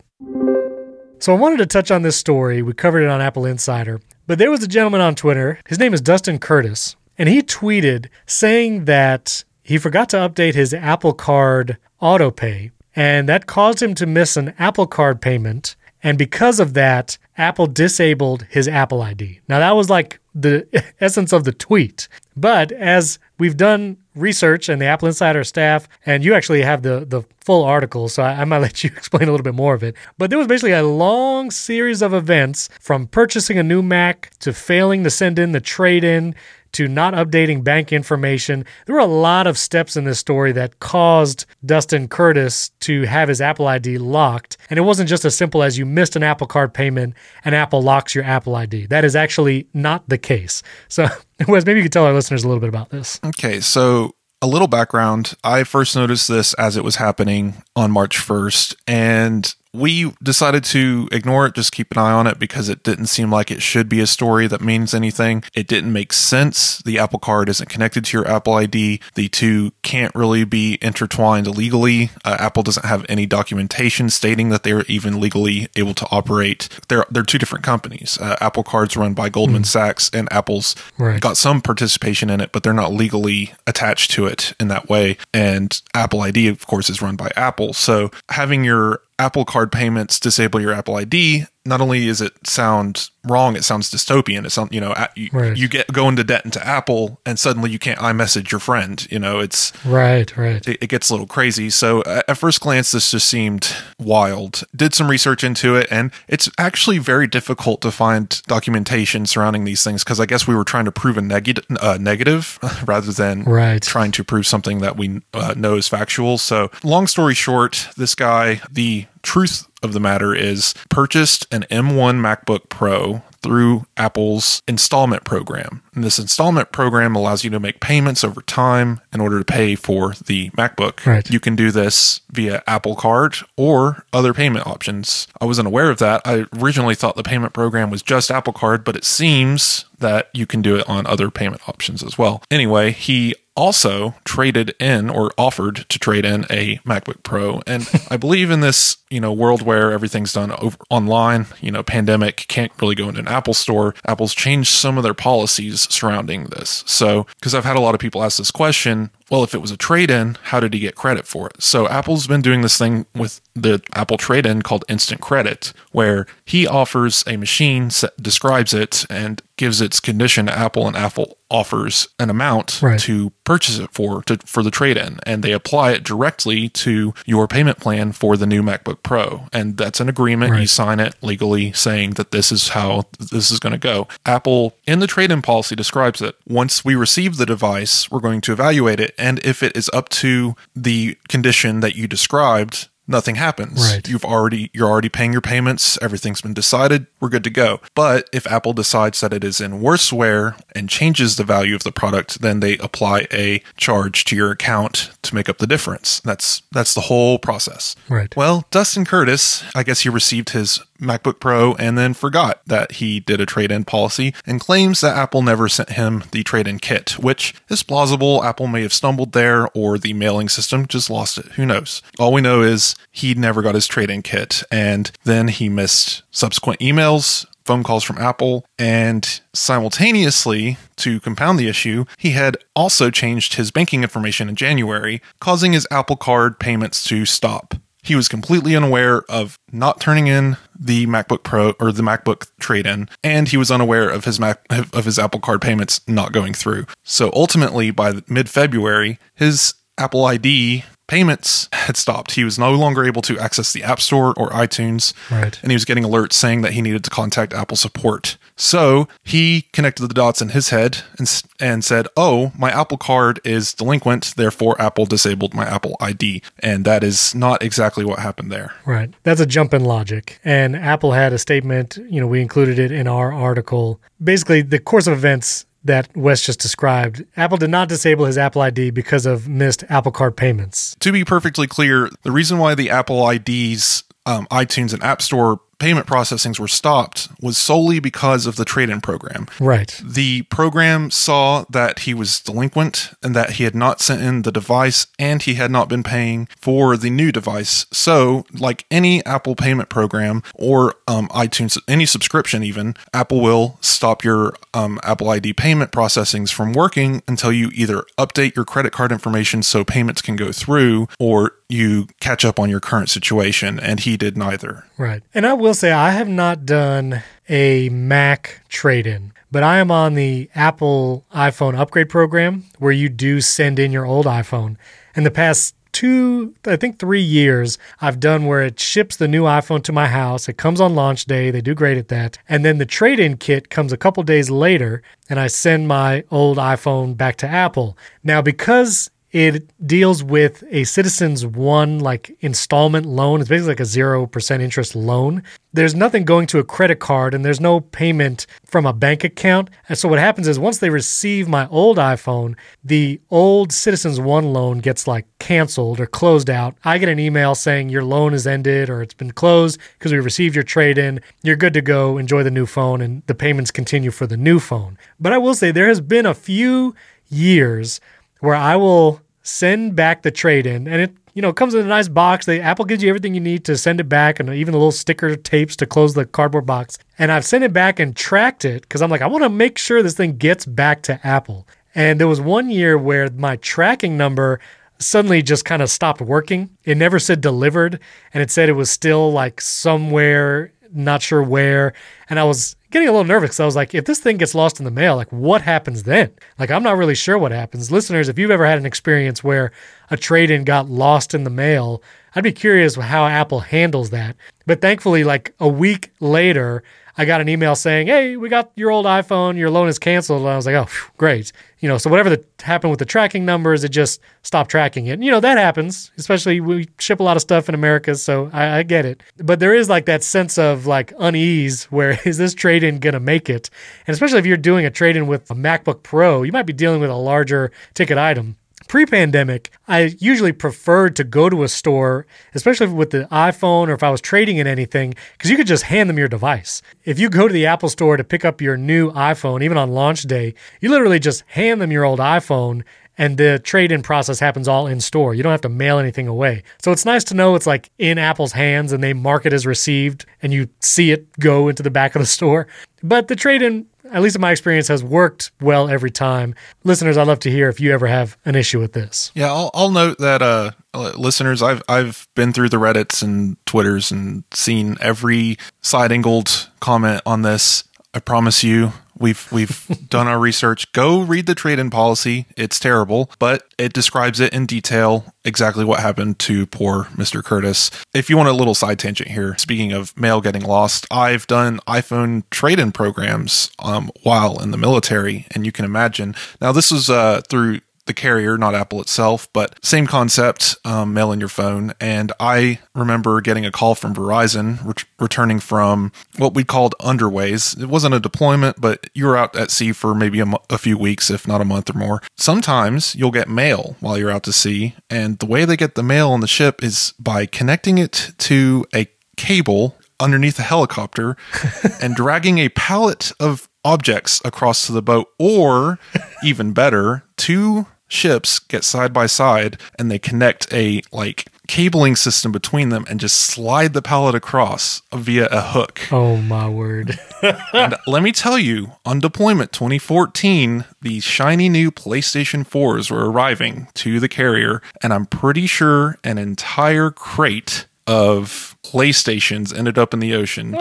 So I wanted to touch on this story. We covered it on Apple Insider. But there was a gentleman on Twitter. His name is Dustin Curtis. And he tweeted saying that he forgot to update his Apple Card autopay. And that caused him to miss an Apple Card payment. And because of that, Apple disabled his Apple ID. Now, that was like the essence of the tweet. But as we've done research and the Apple Insider staff, and you actually have the, the full article, so I, I might let you explain a little bit more of it. But there was basically a long series of events from purchasing a new Mac to failing to send in the trade in to not updating bank information. There were a lot of steps in this story that caused Dustin Curtis to have his Apple ID locked. And it wasn't just as simple as you missed an Apple Card payment and Apple locks your Apple ID. That is actually not the case. So, Wes, maybe you could tell our listeners a little bit about this. Okay, so a little background. I first noticed this as it was happening on March 1st, and we decided to ignore it, just keep an eye on it because it didn't seem like it should be a story that means anything. It didn't make sense. The Apple Card isn't connected to your Apple ID. The two can't really be intertwined legally. Uh, Apple doesn't have any documentation stating that they're even legally able to operate. They're they're two different companies. Uh, Apple Card's run by Goldman Sachs, and Apple's Right. got some participation in it, but they're not legally attached to it in that way. And Apple ID, of course, is run by Apple. So having your Apple Card payments disable your Apple ID, not only is it sound wrong, it sounds dystopian. It sounds, you know, you, Right. you get go into debt into Apple, and suddenly you can't iMessage your friend. You know, it's Right, right. it, it gets a little crazy. So uh, at first glance, this just seemed wild. Did some research into it, and it's actually very difficult to find documentation surrounding these things because I guess we were trying to prove a negative, uh, negative rather than Right. trying to prove something that we uh, know is factual. So long story short, this guy, the truth of the matter is purchased an M1 MacBook Pro through Apple's installment program. And this installment program allows you to make payments over time in order to pay for the MacBook. Right. You can do this via Apple Card or other payment options. I wasn't aware of that. I originally thought the payment program was just Apple Card, but it seems that you can do it on other payment options as well. Anyway, he also traded in or offered to trade in a MacBook Pro. And I believe in this, you know, world where everything's done over online, you know, pandemic can't really go into an Apple store. Apple's changed some of their policies surrounding this. So, because I've had a lot of people ask this question, well, if it was a trade in, how did he get credit for it? So Apple's been doing this thing with the Apple trade in called instant credit, where he offers a machine, describes it, and gives its condition to Apple, and Apple offers an amount Right. to purchase it for to, for the trade in, and they apply it directly to your payment plan for the new MacBook Pro, and that's an agreement. You sign it legally, saying that this is how this is going to go. Apple in the trade in policy describes it. Once we receive the device, we're going to evaluate it, and if it is up to the condition that you described. Nothing happens. Right. You've already you're already paying your payments. Everything's been decided. We're good to go. But if Apple decides that it is in worseware and changes the value of the product, then they apply a charge to your account to make up the difference. That's that's the whole process. Right. Well, Dustin Curtis, I guess he received his MacBook Pro and then forgot that he did a trade in policy and claims that Apple never sent him the trade in kit, which is plausible. Apple may have stumbled there or the mailing system just lost it. Who knows? All we know is he never got his trade in kit and then he missed subsequent emails. Phone calls from Apple, and simultaneously, to compound the issue, he had also changed his banking information in January, causing his Apple Card payments to stop. He was completely unaware of not turning in the MacBook Pro or the MacBook trade-in, and he was unaware of his Mac of his Apple Card payments not going through. So ultimately, by mid-February, his Apple ID payments had stopped. He was no longer able to access the App Store or iTunes, Right. and he was getting alerts saying that he needed to contact Apple support. So he connected the dots in his head and, and said, Oh, my Apple card is delinquent, therefore Apple disabled my Apple ID. And that is not exactly what happened there. Right. That's a jump in logic. And Apple had a statement, you know, we included it in our article. Basically, the course of events that Wes just described, Apple did not disable his Apple ID because of missed Apple Card payments. To be perfectly clear, the reason why the Apple IDs, um, iTunes, and App Store payment processings were stopped was solely because of the trade in program. Right. The program saw that he was delinquent and that he had not sent in the device and he had not been paying for the new device. So, like any Apple payment program or um, iTunes, any subscription even, Apple will stop your um, Apple ID payment processings from working until you either update your credit card information so payments can go through or you catch up on your current situation. And he did neither. Right. And I will say, I have not done a Mac trade in, but I am on the Apple iPhone upgrade program where you do send in your old iPhone. In the past two, I think three years, I've done where it ships the new iPhone to my house. It comes on launch day. They do great at that. And then the trade in kit comes a couple days later, and I send my old iPhone back to Apple. Now, because it deals with a Citizens One like installment loan. It's basically like a zero percent interest loan. There's nothing going to a credit card and there's no payment from a bank account. And so what happens is once they receive my old iPhone, the old Citizens One loan gets like canceled or closed out. I get an email saying your loan is ended or it's been closed because we received your trade in. You're good to go. Enjoy the new phone and the payments continue for the new phone. But I will say there has been a few years where I will send back the trade in and it you know comes in a nice box. The Apple gives you everything you need to send it back and even the little sticker tapes to close the cardboard box. And I've sent it back and tracked it because I'm like, I want to make sure this thing gets back to Apple. And there was one year where my tracking number suddenly just kind of stopped working. It never said delivered and it said it was still like somewhere, not sure where. And I was getting a little nervous because I was like, if this thing gets lost in the mail, like what happens then? Like, I'm not really sure what happens. Listeners, if you've ever had an experience where a trade in got lost in the mail. I'd be curious how Apple handles that. But thankfully, like a week later, I got an email saying, "Hey, we got your old iPhone. Your loan is canceled." And I was like, "Oh, great." You know, so whatever that happened with the tracking numbers, it just stopped tracking it. And, you know, that happens. Especially we ship a lot of stuff in America, so I, I get it. But there is like that sense of like unease where is this trade in gonna make it? And especially if you're doing a trade in with a MacBook Pro, you might be dealing with a larger ticket item pre pandemic, I usually preferred to go to a store, especially with the iPhone or if I was trading in anything, because you could just hand them your device. If you go to the Apple store to pick up your new iPhone, even on launch day, you literally just hand them your old iPhone and the trade in process happens all in store. You don't have to mail anything away. So it's nice to know it's like in Apple's hands and they mark it as received and you see it go into the back of the store. But the trade in, at least in my experience, has worked well every time. Listeners, I'd love to hear if you ever have an issue with this. Yeah, I'll, I'll note that, uh, listeners, I've I've been through the Reddits and Twitters and seen every side angled comment on this. I promise you, we've we've done our research. Go read the trade-in policy. It's terrible, but it describes it in detail exactly what happened to poor Mr. Curtis. If you want a little side tangent here, speaking of mail getting lost, I've done iPhone trade-in programs um, while in the military, and you can imagine. Now this was uh, through the carrier, not Apple itself, but same concept, um, mail in your phone. And I remember getting a call from Verizon ret- returning from what we called underways. It wasn't a deployment, but you were out at sea for maybe a, mo- a few weeks, if not a month or more. Sometimes you'll get mail while you're out to sea. And the way they get the mail on the ship is by connecting it to a cable underneath a helicopter and dragging a pallet of objects across to the boat, or even better, two ships get side by side and they connect a like cabling system between them and just slide the pallet across via a hook. Oh my word. and let me tell you, on deployment 2014, the shiny new PlayStation 4s were arriving to the carrier, and I'm pretty sure an entire crate of PlayStations ended up in the ocean.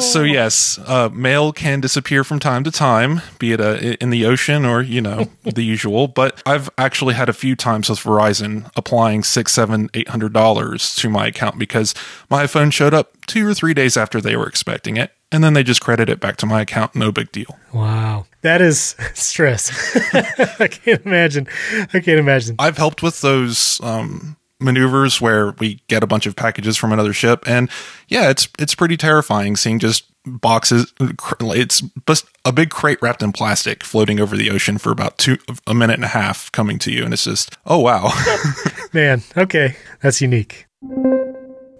So yes, uh, mail can disappear from time to time, be it uh, in the ocean or you know the usual. But I've actually had a few times with Verizon applying six, seven, eight hundred dollars to my account because my phone showed up two or three days after they were expecting it, and then they just credit it back to my account. No big deal. Wow. That is stress. I can't imagine. I can't imagine. I've helped with those um, maneuvers where we get a bunch of packages from another ship, and yeah, it's it's pretty terrifying seeing just boxes. It's just a big crate wrapped in plastic floating over the ocean for about two a minute and a half coming to you, and it's just oh wow. Man, okay, that's unique.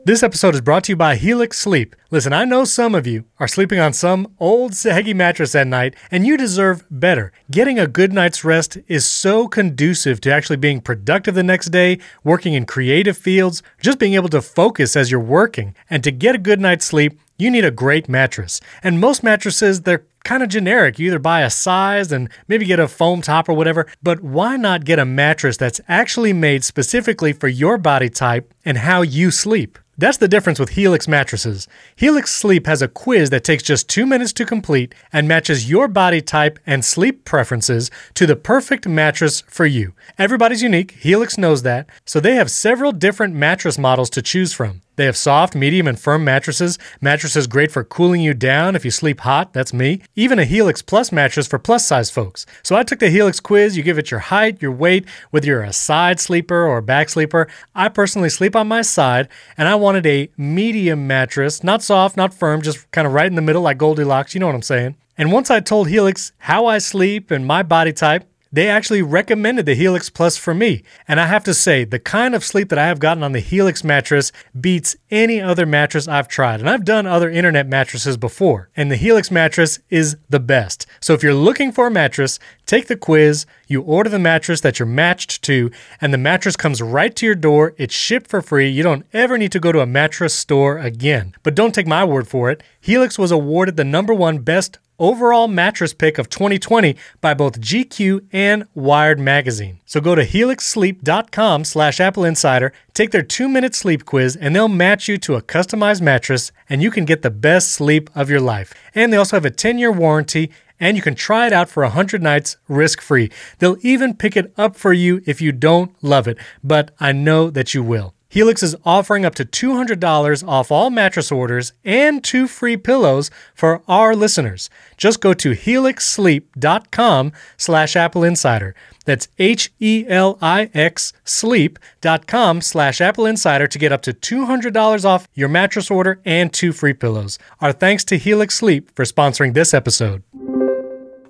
This episode is brought to you by Helix Sleep. Listen, I know some of you are sleeping on some old saggy mattress at night, and you deserve better. Getting a good night's rest is so conducive to actually being productive the next day, working in creative fields, just being able to focus as you're working. And to get a good night's sleep, you need a great mattress. And most mattresses, they're kind of generic. You either buy a size and maybe get a foam top or whatever, but why not get a mattress that's actually made specifically for your body type and how you sleep? That's the difference with Helix mattresses. Helix Sleep has a quiz that takes just two minutes to complete and matches your body type and sleep preferences to the perfect mattress for you. Everybody's unique, Helix knows that, so they have several different mattress models to choose from. They have soft, medium, and firm mattresses. Mattresses great for cooling you down if you sleep hot, that's me. Even a Helix Plus mattress for plus size folks. So I took the Helix quiz. You give it your height, your weight, whether you're a side sleeper or a back sleeper. I personally sleep on my side, and I wanted a medium mattress, not soft, not firm, just kind of right in the middle like Goldilocks. You know what I'm saying? And once I told Helix how I sleep and my body type, they actually recommended the Helix Plus for me. And I have to say, the kind of sleep that I have gotten on the Helix mattress beats any other mattress I've tried. And I've done other internet mattresses before, and the Helix mattress is the best. So if you're looking for a mattress, take the quiz, you order the mattress that you're matched to, and the mattress comes right to your door. It's shipped for free. You don't ever need to go to a mattress store again. But don't take my word for it. Helix was awarded the number one best overall mattress pick of 2020 by both GQ and Wired magazine. So go to helixsleep.com slash Apple Insider, take their two-minute sleep quiz, and they'll match you to a customized mattress, and you can get the best sleep of your life. And they also have a 10-year warranty and you can try it out for 100 nights risk free. They'll even pick it up for you if you don't love it, but I know that you will. Helix is offering up to $200 off all mattress orders and two free pillows for our listeners. Just go to helixsleep.com slash Apple Insider. That's H-E-L-I-X sleep.com slash Apple Insider to get up to $200 off your mattress order and two free pillows. Our thanks to Helix Sleep for sponsoring this episode.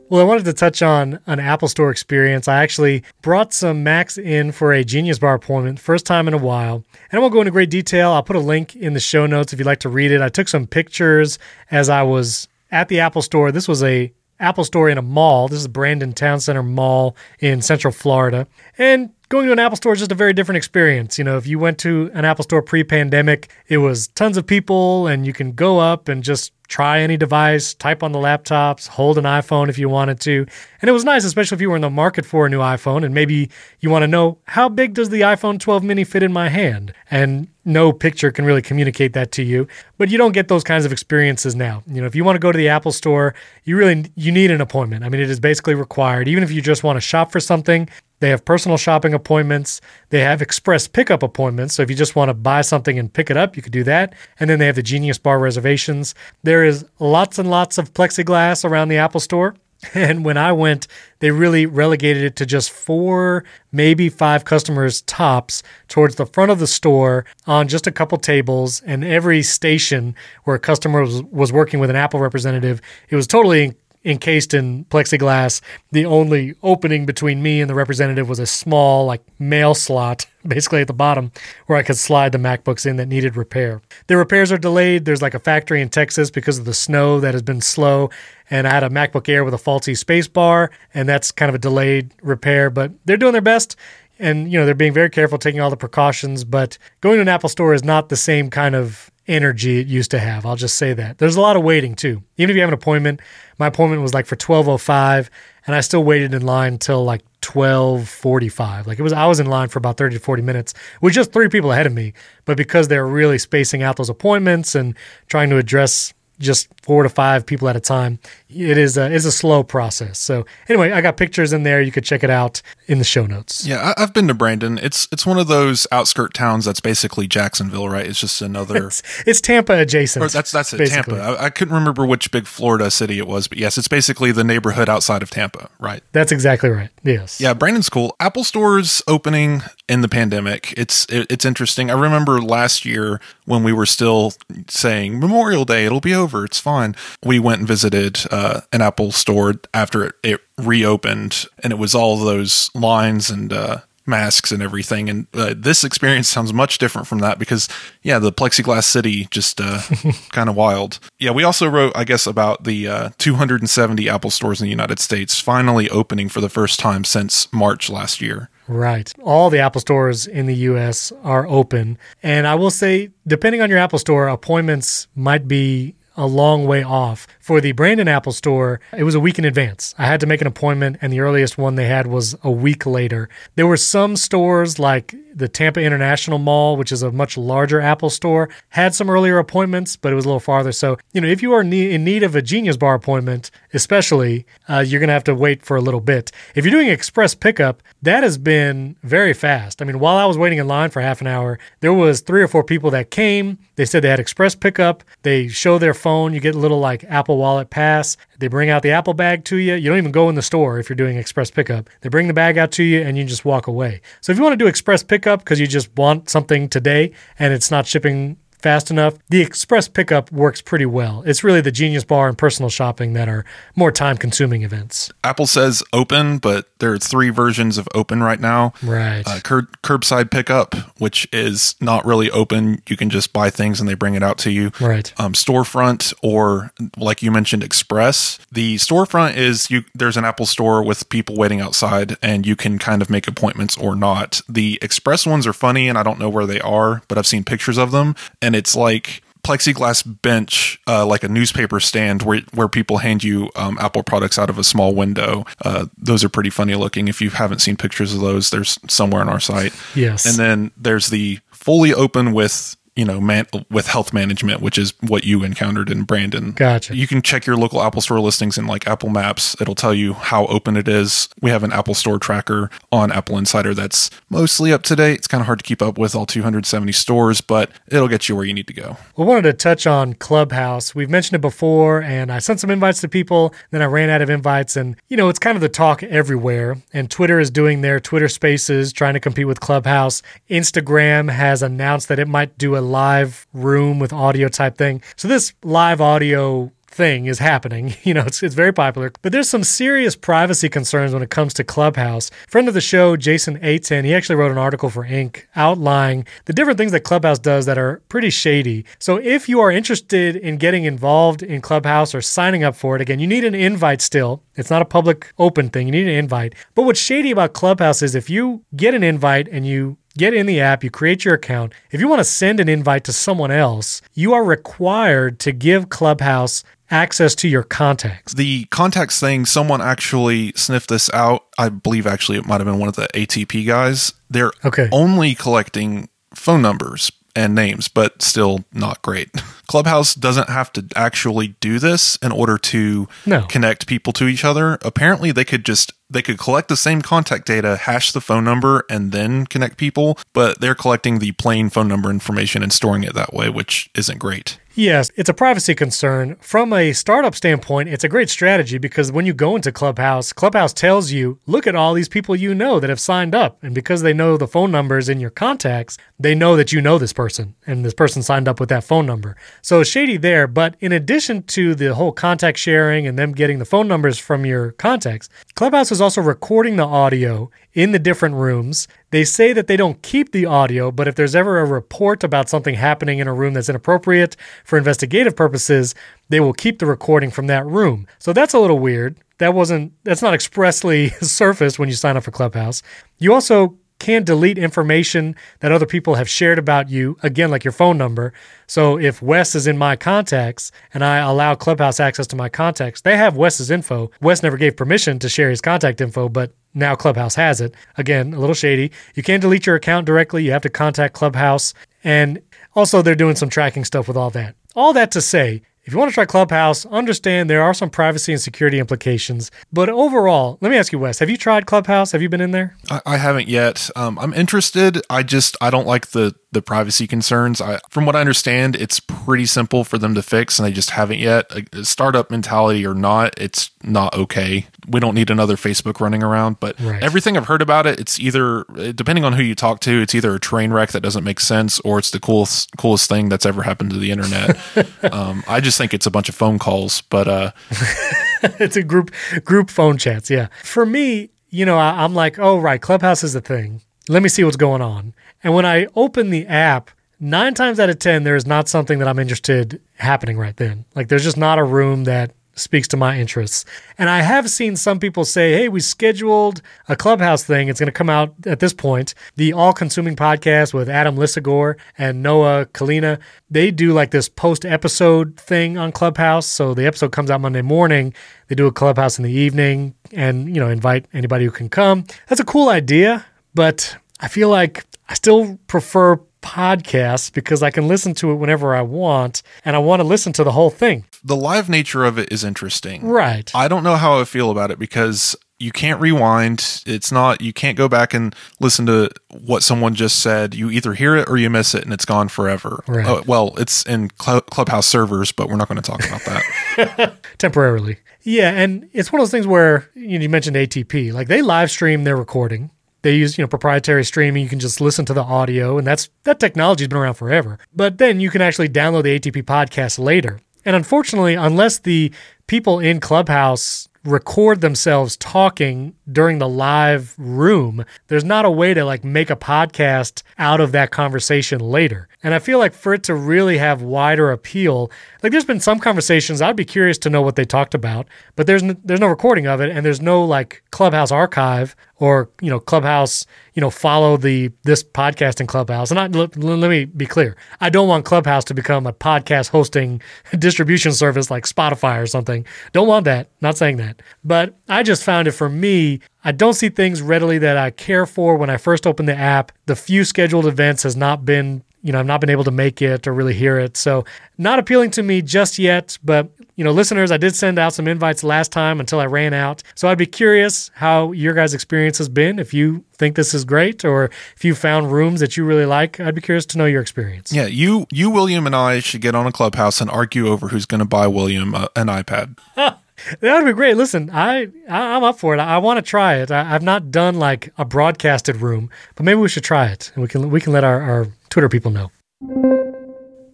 Well, I wanted to touch on an Apple Store experience. I actually brought some Macs in for a Genius Bar appointment, first time in a while. And I won't go into great detail. I'll put a link in the show notes if you'd like to read it. I took some pictures as I was at the Apple Store. This was a Apple Store in a mall. This is Brandon Town Center Mall in Central Florida. And going to an Apple Store is just a very different experience. You know, if you went to an Apple Store pre pandemic, it was tons of people and you can go up and just try any device, type on the laptops, hold an iPhone if you wanted to. And it was nice, especially if you were in the market for a new iPhone and maybe you want to know how big does the iPhone 12 mini fit in my hand? And no picture can really communicate that to you. But you don't get those kinds of experiences now. You know, if you want to go to the Apple store, you really you need an appointment. I mean, it is basically required. Even if you just want to shop for something, they have personal shopping appointments. They have express pickup appointments. So if you just want to buy something and pick it up, you could do that. And then they have the Genius Bar reservations. There is lots and lots of plexiglass around the Apple Store. And when I went, they really relegated it to just four, maybe five customers tops towards the front of the store on just a couple tables. And every station where a customer was, was working with an Apple representative, it was totally encased in plexiglass. The only opening between me and the representative was a small, like, mail slot, basically at the bottom, where I could slide the MacBooks in that needed repair. The repairs are delayed. There's like a factory in Texas because of the snow that has been slow. And I had a MacBook Air with a faulty space bar, and that's kind of a delayed repair, but they're doing their best and you know they're being very careful taking all the precautions but going to an apple store is not the same kind of energy it used to have. I'll just say that. There's a lot of waiting too. Even if you have an appointment my appointment was like for 1205 and i still waited in line until like 1245 like it was i was in line for about 30 to 40 minutes with just three people ahead of me. But because they're really spacing out those appointments and trying to address just four to five people at a time. It is a, is a slow process. So anyway, I got pictures in there. You could check it out in the show notes. Yeah, I, have been to Brandon. It's it's one of those outskirt towns that's basically Jacksonville, right? It's just another. it's, it's Tampa adjacent. that's that's it. Tampa. I, I, couldn't remember which big Florida city it was, but yes, it's basically the neighborhood outside of Tampa, right? That's exactly right. Yes. Yeah, Brandon's cool. Apple stores opening in the pandemic. It's it, it's interesting. I remember last year when we were still saying Memorial Day, it'll be over, it's fine. We went and visited uh, an Apple store after it, it, reopened, and it was all those lines and uh, masks and everything. And uh, this experience sounds much different from that because, yeah, the plexiglass city just uh, kind of wild. Yeah, we also wrote, I guess, about the uh, 270 Apple stores in the United States finally opening for the first time since March last year. Right. All the Apple stores in the US are open. And I will say, depending on your Apple store, appointments might be a long way off. For the Brandon Apple store, it was a week in advance. I had to make an appointment, and the earliest one they had was a week later. There were some stores like the Tampa International Mall, which is a much larger Apple store, had some earlier appointments, but it was a little farther. So, you know, if you are in need of a Genius Bar appointment, especially, uh, you're going to have to wait for a little bit. If you're doing express pickup, that has been very fast. I mean, while I was waiting in line for half an hour, there was three or four people that came. They said they had express pickup. They show their phone. You get a little like Apple Wallet pass. They bring out the Apple bag to you. You don't even go in the store if you're doing express pickup. They bring the bag out to you and you just walk away. So if you want to do express pickup because you just want something today and it's not shipping fast enough, the express pickup works pretty well. It's really the Genius Bar and personal shopping that are more time consuming events. Apple says open, but there are three versions of open right now. Right. Uh, cur- curbside pickup, which is not really open. You can just buy things and they bring it out to you. Right. Um, storefront or like you mentioned, express. The storefront is you. There's an Apple store with people waiting outside, and you can kind of make appointments or not. The express ones are funny, and I don't know where they are, but I've seen pictures of them, and it's like plexiglass bench, uh, like a newspaper stand where where people hand you um, Apple products out of a small window. Uh, those are pretty funny looking. If you haven't seen pictures of those, there's somewhere on our site. Yes. And then there's the fully open with you know, man, with health management, which is what you encountered in Brandon. Gotcha. You can check your local Apple Store listings in like Apple Maps. It'll tell you how open it is. We have an Apple Store tracker on Apple Insider that's mostly up to date. It's kind of hard to keep up with all 270 stores, but it'll get you where you need to go. We wanted to touch on Clubhouse. We've mentioned it before, and I sent some invites to people. Then I ran out of invites, and you know, it's kind of the talk everywhere. And Twitter is doing their Twitter Spaces, trying to compete with Clubhouse. Instagram has announced that it might do a live room with audio type thing. So this live audio thing is happening. You know, it's, it's very popular. But there's some serious privacy concerns when it comes to Clubhouse. Friend of the show, Jason Aten, he actually wrote an article for Inc. outlining the different things that Clubhouse does that are pretty shady. So if you are interested in getting involved in Clubhouse or signing up for it, again, you need an invite still. It's not a public open thing. You need an invite. But what's shady about Clubhouse is if you get an invite and you get in the app, you create your account. If you want to send an invite to someone else, you are required to give Clubhouse access to your contacts. The contacts thing, someone actually sniffed this out. I believe actually it might have been one of the ATP guys. They're Okay. only collecting phone numbers and names, but still not great. Clubhouse doesn't have to actually do this in order to No. connect people to each other. Apparently they could just they could collect the same contact data, hash the phone number, and then connect people, but they're collecting the plain phone number information and storing it that way, which isn't great. Yes, it's a privacy concern. From a startup standpoint, it's a great strategy because when you go into Clubhouse, Clubhouse tells you, look at all these people you know that have signed up. And because they know the phone numbers in your contacts, they know that you know this person and this person signed up with that phone number. So shady there. But in addition to the whole contact sharing and them getting the phone numbers from your contacts, Clubhouse is also recording the audio in the different rooms. They say that they don't keep the audio, but if there's ever a report about something happening in a room that's inappropriate for investigative purposes, they will keep the recording from that room. So that's a little weird. That wasn't that's not expressly surfaced when you sign up for Clubhouse. You also can delete information that other people have shared about you, again, like your phone number. So if Wes is in my contacts and I allow Clubhouse access to my contacts, they have Wes's info. Wes never gave permission to share his contact info, but now Clubhouse has it. Again, a little shady. You can't delete your account directly. You have to contact Clubhouse. And also, they're doing some tracking stuff with all that. All that to say, if you want to try Clubhouse, understand there are some privacy and security implications. But overall, let me ask you, Wes, have you tried Clubhouse? Have you been in there? I, I haven't yet. Um, I'm interested. I just I don't like the the privacy concerns. I, from what I understand, it's pretty simple for them to fix, and they just haven't yet. A, a startup mentality or not, it's not okay. We don't need another Facebook running around. But Right. everything I've heard about it, it's either depending on who you talk to, it's either a train wreck that doesn't make sense, or it's the coolest coolest thing that's ever happened to the internet. um, I just think it's a bunch of phone calls, but uh, it's a group group phone chats. Yeah. For me, you know, I, I'm like, oh right, Clubhouse is a thing. Let me see what's going on. And when I open the app, nine times out of ten, there is not something that I'm interested happening right then. Like there's just not a room that speaks to my interests. And I have seen some people say, hey, we scheduled a clubhouse thing. It's going to come out at this point. The All Consuming podcast with Adam Lisagor and Noah Kalina, they do like this post episode thing on Clubhouse. So the episode comes out Monday morning. They do a clubhouse in the evening and, you know, invite anybody who can come. That's a cool idea, but I feel like I still prefer podcasts because I can listen to it whenever I want and I want to listen to the whole thing. the live nature of it is interesting. Right. I don't know how I feel about it because you can't rewind. It's not, you can't go back and listen to what someone just said. You either hear it or you miss it and it's gone forever. Right. Uh, well, it's in Cl- Clubhouse servers, but we're not going to talk about that. temporarily. Yeah, and it's one of those things where you, know, you mentioned ATP, like they live stream their recording. They use you know proprietary streaming. You can just listen to the audio, and that's that technology's been around forever. But then you can actually download the ATP podcast later. And unfortunately, unless the people in Clubhouse record themselves talking during the live room, there's not a way to like make a podcast out of that conversation later. And I feel like for it to really have wider appeal, like there's been some conversations I'd be curious to know what they talked about, but there's n- there's no recording of it and there's no like Clubhouse archive or you know Clubhouse, you know follow the this podcast in Clubhouse. And I, let, let me be clear, I don't want Clubhouse to become a podcast hosting distribution service like Spotify or something. Don't want that. Not saying that, but I just found it for me. I don't see things readily that I care for when I first open the app. The few scheduled events has not been you know, I've not been able to make it or really hear it. So, not appealing to me just yet. But, you know, listeners, I did send out some invites last time until I ran out. So, I'd be curious how your guys' experience has been. If you think this is great or if you found rooms that you really like, I'd be curious to know your experience. Yeah, you, you, William, and I should get on a clubhouse and argue over who's going to buy William uh, an iPad. That would be great. Listen, I, I am up for it. I, I want to try it. I, have not done like a broadcasted room, but maybe we should try it, and we can we can let our, our Twitter people know.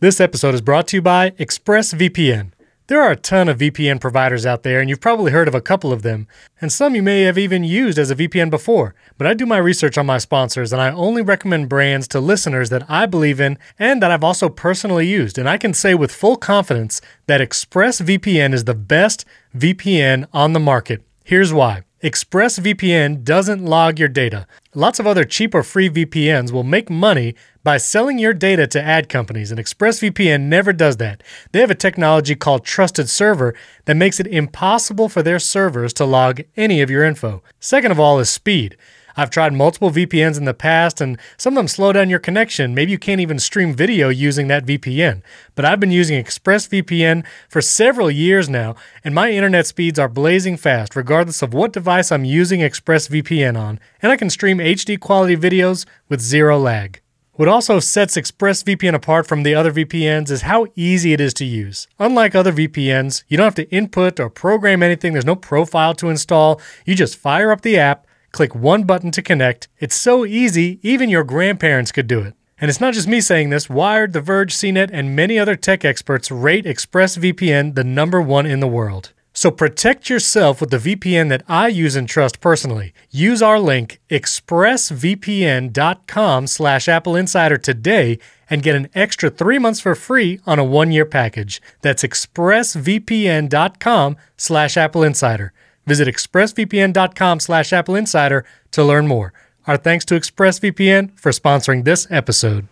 This episode is brought to you by ExpressVPN. There are a ton of VPN providers out there, and you've probably heard of a couple of them, and some you may have even used as a VPN before. But I do my research on my sponsors, and I only recommend brands to listeners that I believe in and that I've also personally used. And I can say with full confidence that ExpressVPN is the best VPN on the market. Here's why. ExpressVPN doesn't log your data. Lots of other cheap or free VPNs will make money by selling your data to ad companies, and ExpressVPN never does that. They have a technology called Trusted Server that makes it impossible for their servers to log any of your info. Second of all, is speed. I've tried multiple VPNs in the past, and some of them slow down your connection. Maybe you can't even stream video using that VPN. But I've been using ExpressVPN for several years now, and my internet speeds are blazing fast, regardless of what device I'm using ExpressVPN on, and I can stream HD quality videos with zero lag. What also sets ExpressVPN apart from the other VPNs is how easy it is to use. Unlike other VPNs, you don't have to input or program anything, there's no profile to install. You just fire up the app Click one button to connect. It's so easy, even your grandparents could do it. And it's not just me saying this. Wired, The Verge, CNET, and many other tech experts rate ExpressVPN the number one in the world. So protect yourself with the VPN that I use and trust personally. Use our link expressvpn.com slash Apple Insider today and get an extra three months for free on a one-year package. That's expressvpn.com slash Apple Insider. Visit expressvpn.com slash Apple Insider to learn more. Our thanks to ExpressVPN for sponsoring this episode.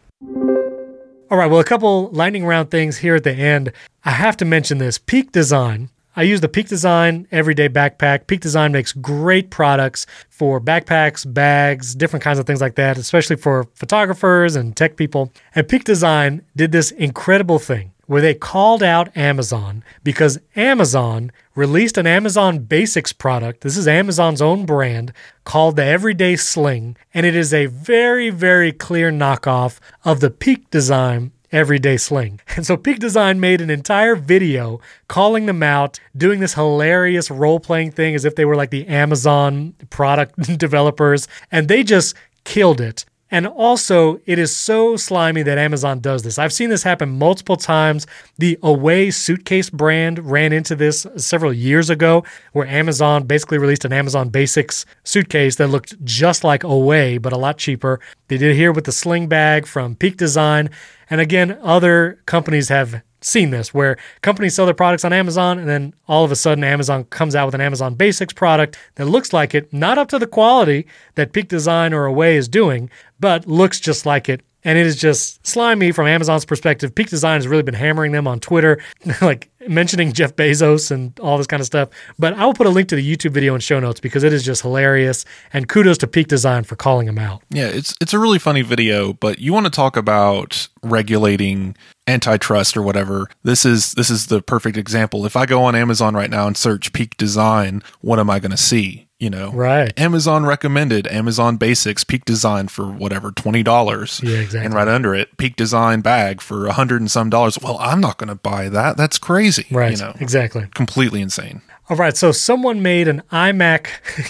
All right, well, a couple lightning round things here at the end. I have to mention this Peak Design. I use the Peak Design everyday backpack. Peak Design makes great products for backpacks, bags, different kinds of things like that, especially for photographers and tech people. And Peak Design did this incredible thing where they called out Amazon because Amazon released an Amazon Basics product. This is Amazon's own brand called the Everyday Sling, and it is a very, very clear knockoff of the Peak Design everyday sling. And so Peak Design made an entire video calling them out, doing this hilarious role playing thing as if they were like the Amazon product developers, and they just killed it. And also, it is so slimy that Amazon does this. I've seen this happen multiple times. The Away suitcase brand ran into this several years ago, where Amazon basically released an Amazon Basics suitcase that looked just like Away, but a lot cheaper. They did it here with the sling bag from Peak Design. And again, other companies have seen this where companies sell their products on Amazon and then all of a sudden Amazon comes out with an Amazon Basics product that looks like it, not up to the quality that Peak Design or Away is doing, but looks just like it and it is just slimy from Amazon's perspective. Peak Design has really been hammering them on Twitter, like mentioning Jeff Bezos and all this kind of stuff. But I will put a link to the YouTube video in show notes because it is just hilarious. And kudos to Peak Design for calling them out. Yeah, it's it's a really funny video. But you want to talk about regulating antitrust or whatever this is this is the perfect example if i go on amazon right now and search peak design what am i going to see you know. Right. Amazon recommended amazon basics peak design for whatever $20 yeah exactly and right under it peak design bag for a hundred and some dollars. Well i'm not going to buy that. That's crazy right you know. exactly. Completely insane all right so someone made an imac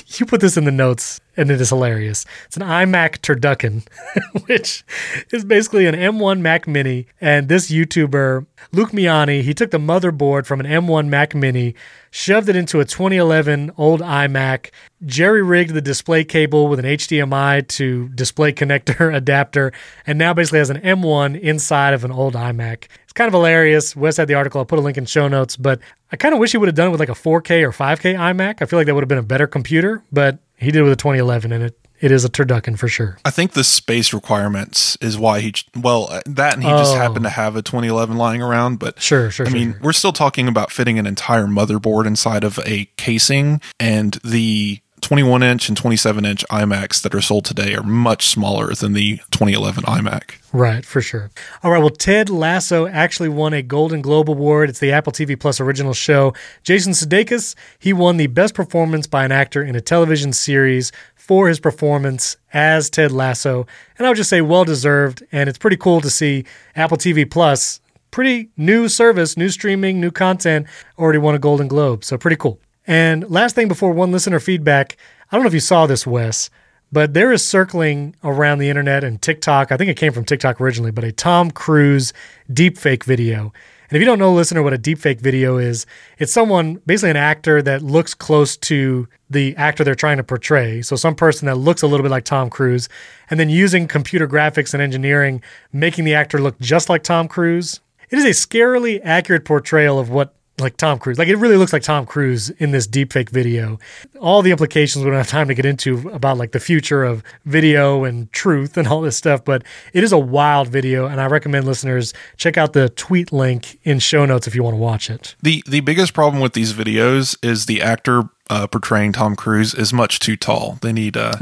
you put this in the notes and it is hilarious. It's an iMac turducken, which is basically an M1 Mac Mini. And this YouTuber, Luke Miani, he took the motherboard from an M1 Mac Mini, shoved it into a 2011 old iMac, jerry rigged the display cable with an HDMI to display connector adapter, and now basically has an M1 inside of an old iMac. It's kind of hilarious. Wes had the article. I'll put a link in show notes, but I kind of wish he would have done it with like a 4K or 5K iMac. I feel like that would have been a better computer, but he did it with a 2011, and it it is a turducken for sure. I think the space requirements is why he well uh, that and he oh. just happened to have a 2011 lying around. But sure, sure. I sure, mean, sure. we're still talking about fitting an entire motherboard inside of a casing, and the 21 inch and 27 inch iMacs that are sold today are much smaller than the 2011 iMac. Right, for sure. All right, well, Ted Lasso actually won a Golden Globe Award. It's the Apple TV Plus original show. Jason Sudeikis, he won the best performance by an actor in a television series for his performance as Ted Lasso. And I would just say well deserved. And it's pretty cool to see Apple TV Plus, pretty new service, new streaming, new content, already won a Golden Globe. So pretty cool. And last thing before one listener feedback, I don't know if you saw this, Wes, but there is circling around the internet and TikTok. I think it came from TikTok originally, but a Tom Cruise deepfake video. And if you don't know, listener, what a deepfake video is, it's someone, basically an actor that looks close to the actor they're trying to portray. So some person that looks a little bit like Tom Cruise, and then using computer graphics and engineering, making the actor look just like Tom Cruise. It is a scarily accurate portrayal of what like Tom Cruise. Like it really looks like Tom Cruise in this deepfake video. All the implications we don't have time to get into about like the future of video and truth and all this stuff, but it is a wild video and I recommend listeners check out the tweet link in show notes if you want to watch it. The the biggest problem with these videos is the actor uh, portraying Tom Cruise is much too tall. They need uh,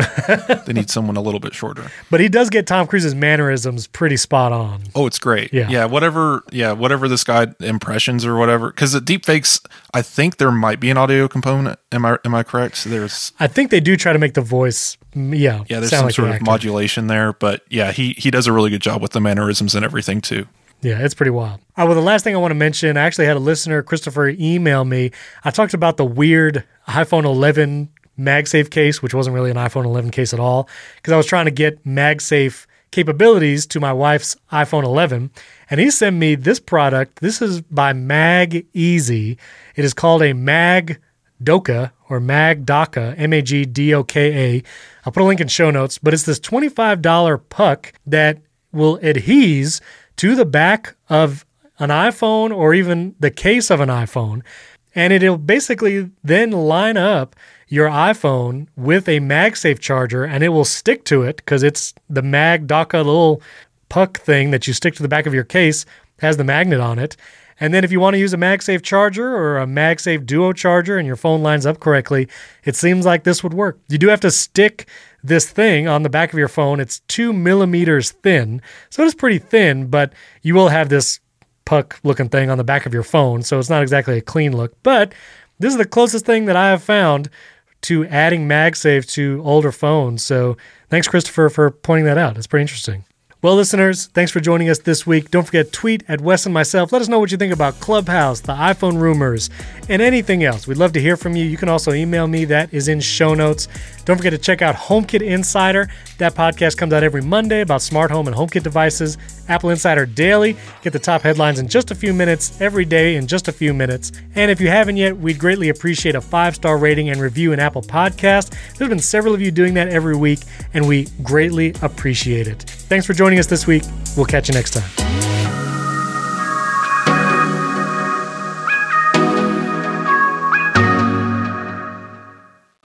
they need someone a little bit shorter. But he does get Tom Cruise's mannerisms pretty spot on. Oh, it's great. Yeah. yeah. Whatever. Yeah, whatever this guy impressions or whatever. Because the deepfakes, I think there might be an audio component. Am I am I correct? There's. I think they do try to make the voice. Yeah. Yeah. There's some like sort the of modulation there, but yeah, he he does a really good job with the mannerisms and everything too. Yeah, it's pretty wild. Right, well, the last thing I want to mention, I actually had a listener, Christopher, email me. I talked about the weird iPhone 11 MagSafe case, which wasn't really an iPhone 11 case at all, because I was trying to get MagSafe capabilities to my wife's iPhone 11. And he sent me this product. This is by Mag Easy. It is called a Mag Doka or Mag Doka, M A G D O K A. I'll put a link in show notes, but it's this $25 puck that will adhese to the back of an iPhone or even the case of an iPhone. And it'll basically then line up your iPhone with a MagSafe charger and it will stick to it because it's the Mag Doka little puck thing that you stick to the back of your case has the magnet on it. And then if you want to use a MagSafe charger or a MagSafe Duo charger and your phone lines up correctly, it seems like this would work. You do have to stick this thing on the back of your phone. It's two millimeters thin, so it is pretty thin, but you will have this puck looking thing on the back of your phone, so it's not exactly a clean look. But this is the closest thing that I have found to adding MagSafe to older phones. So thanks, Christopher, for pointing that out. It's pretty interesting. Well, listeners, thanks for joining us this week. Don't forget, tweet at Wes and myself. Let us know what you think about Clubhouse, the iPhone rumors, and anything else. We'd love to hear from you. You can also email me. That is in show notes. Don't forget to check out HomeKit Insider. That podcast comes out every Monday about smart home and HomeKit devices. Apple Insider Daily. Get the top headlines in just a few minutes, every day in just a few minutes. And if you haven't yet, we'd greatly appreciate a five star rating and review in Apple Podcast. There's been several of you doing that every week, and we greatly appreciate it. Thanks for joining us this week. We'll catch you next time.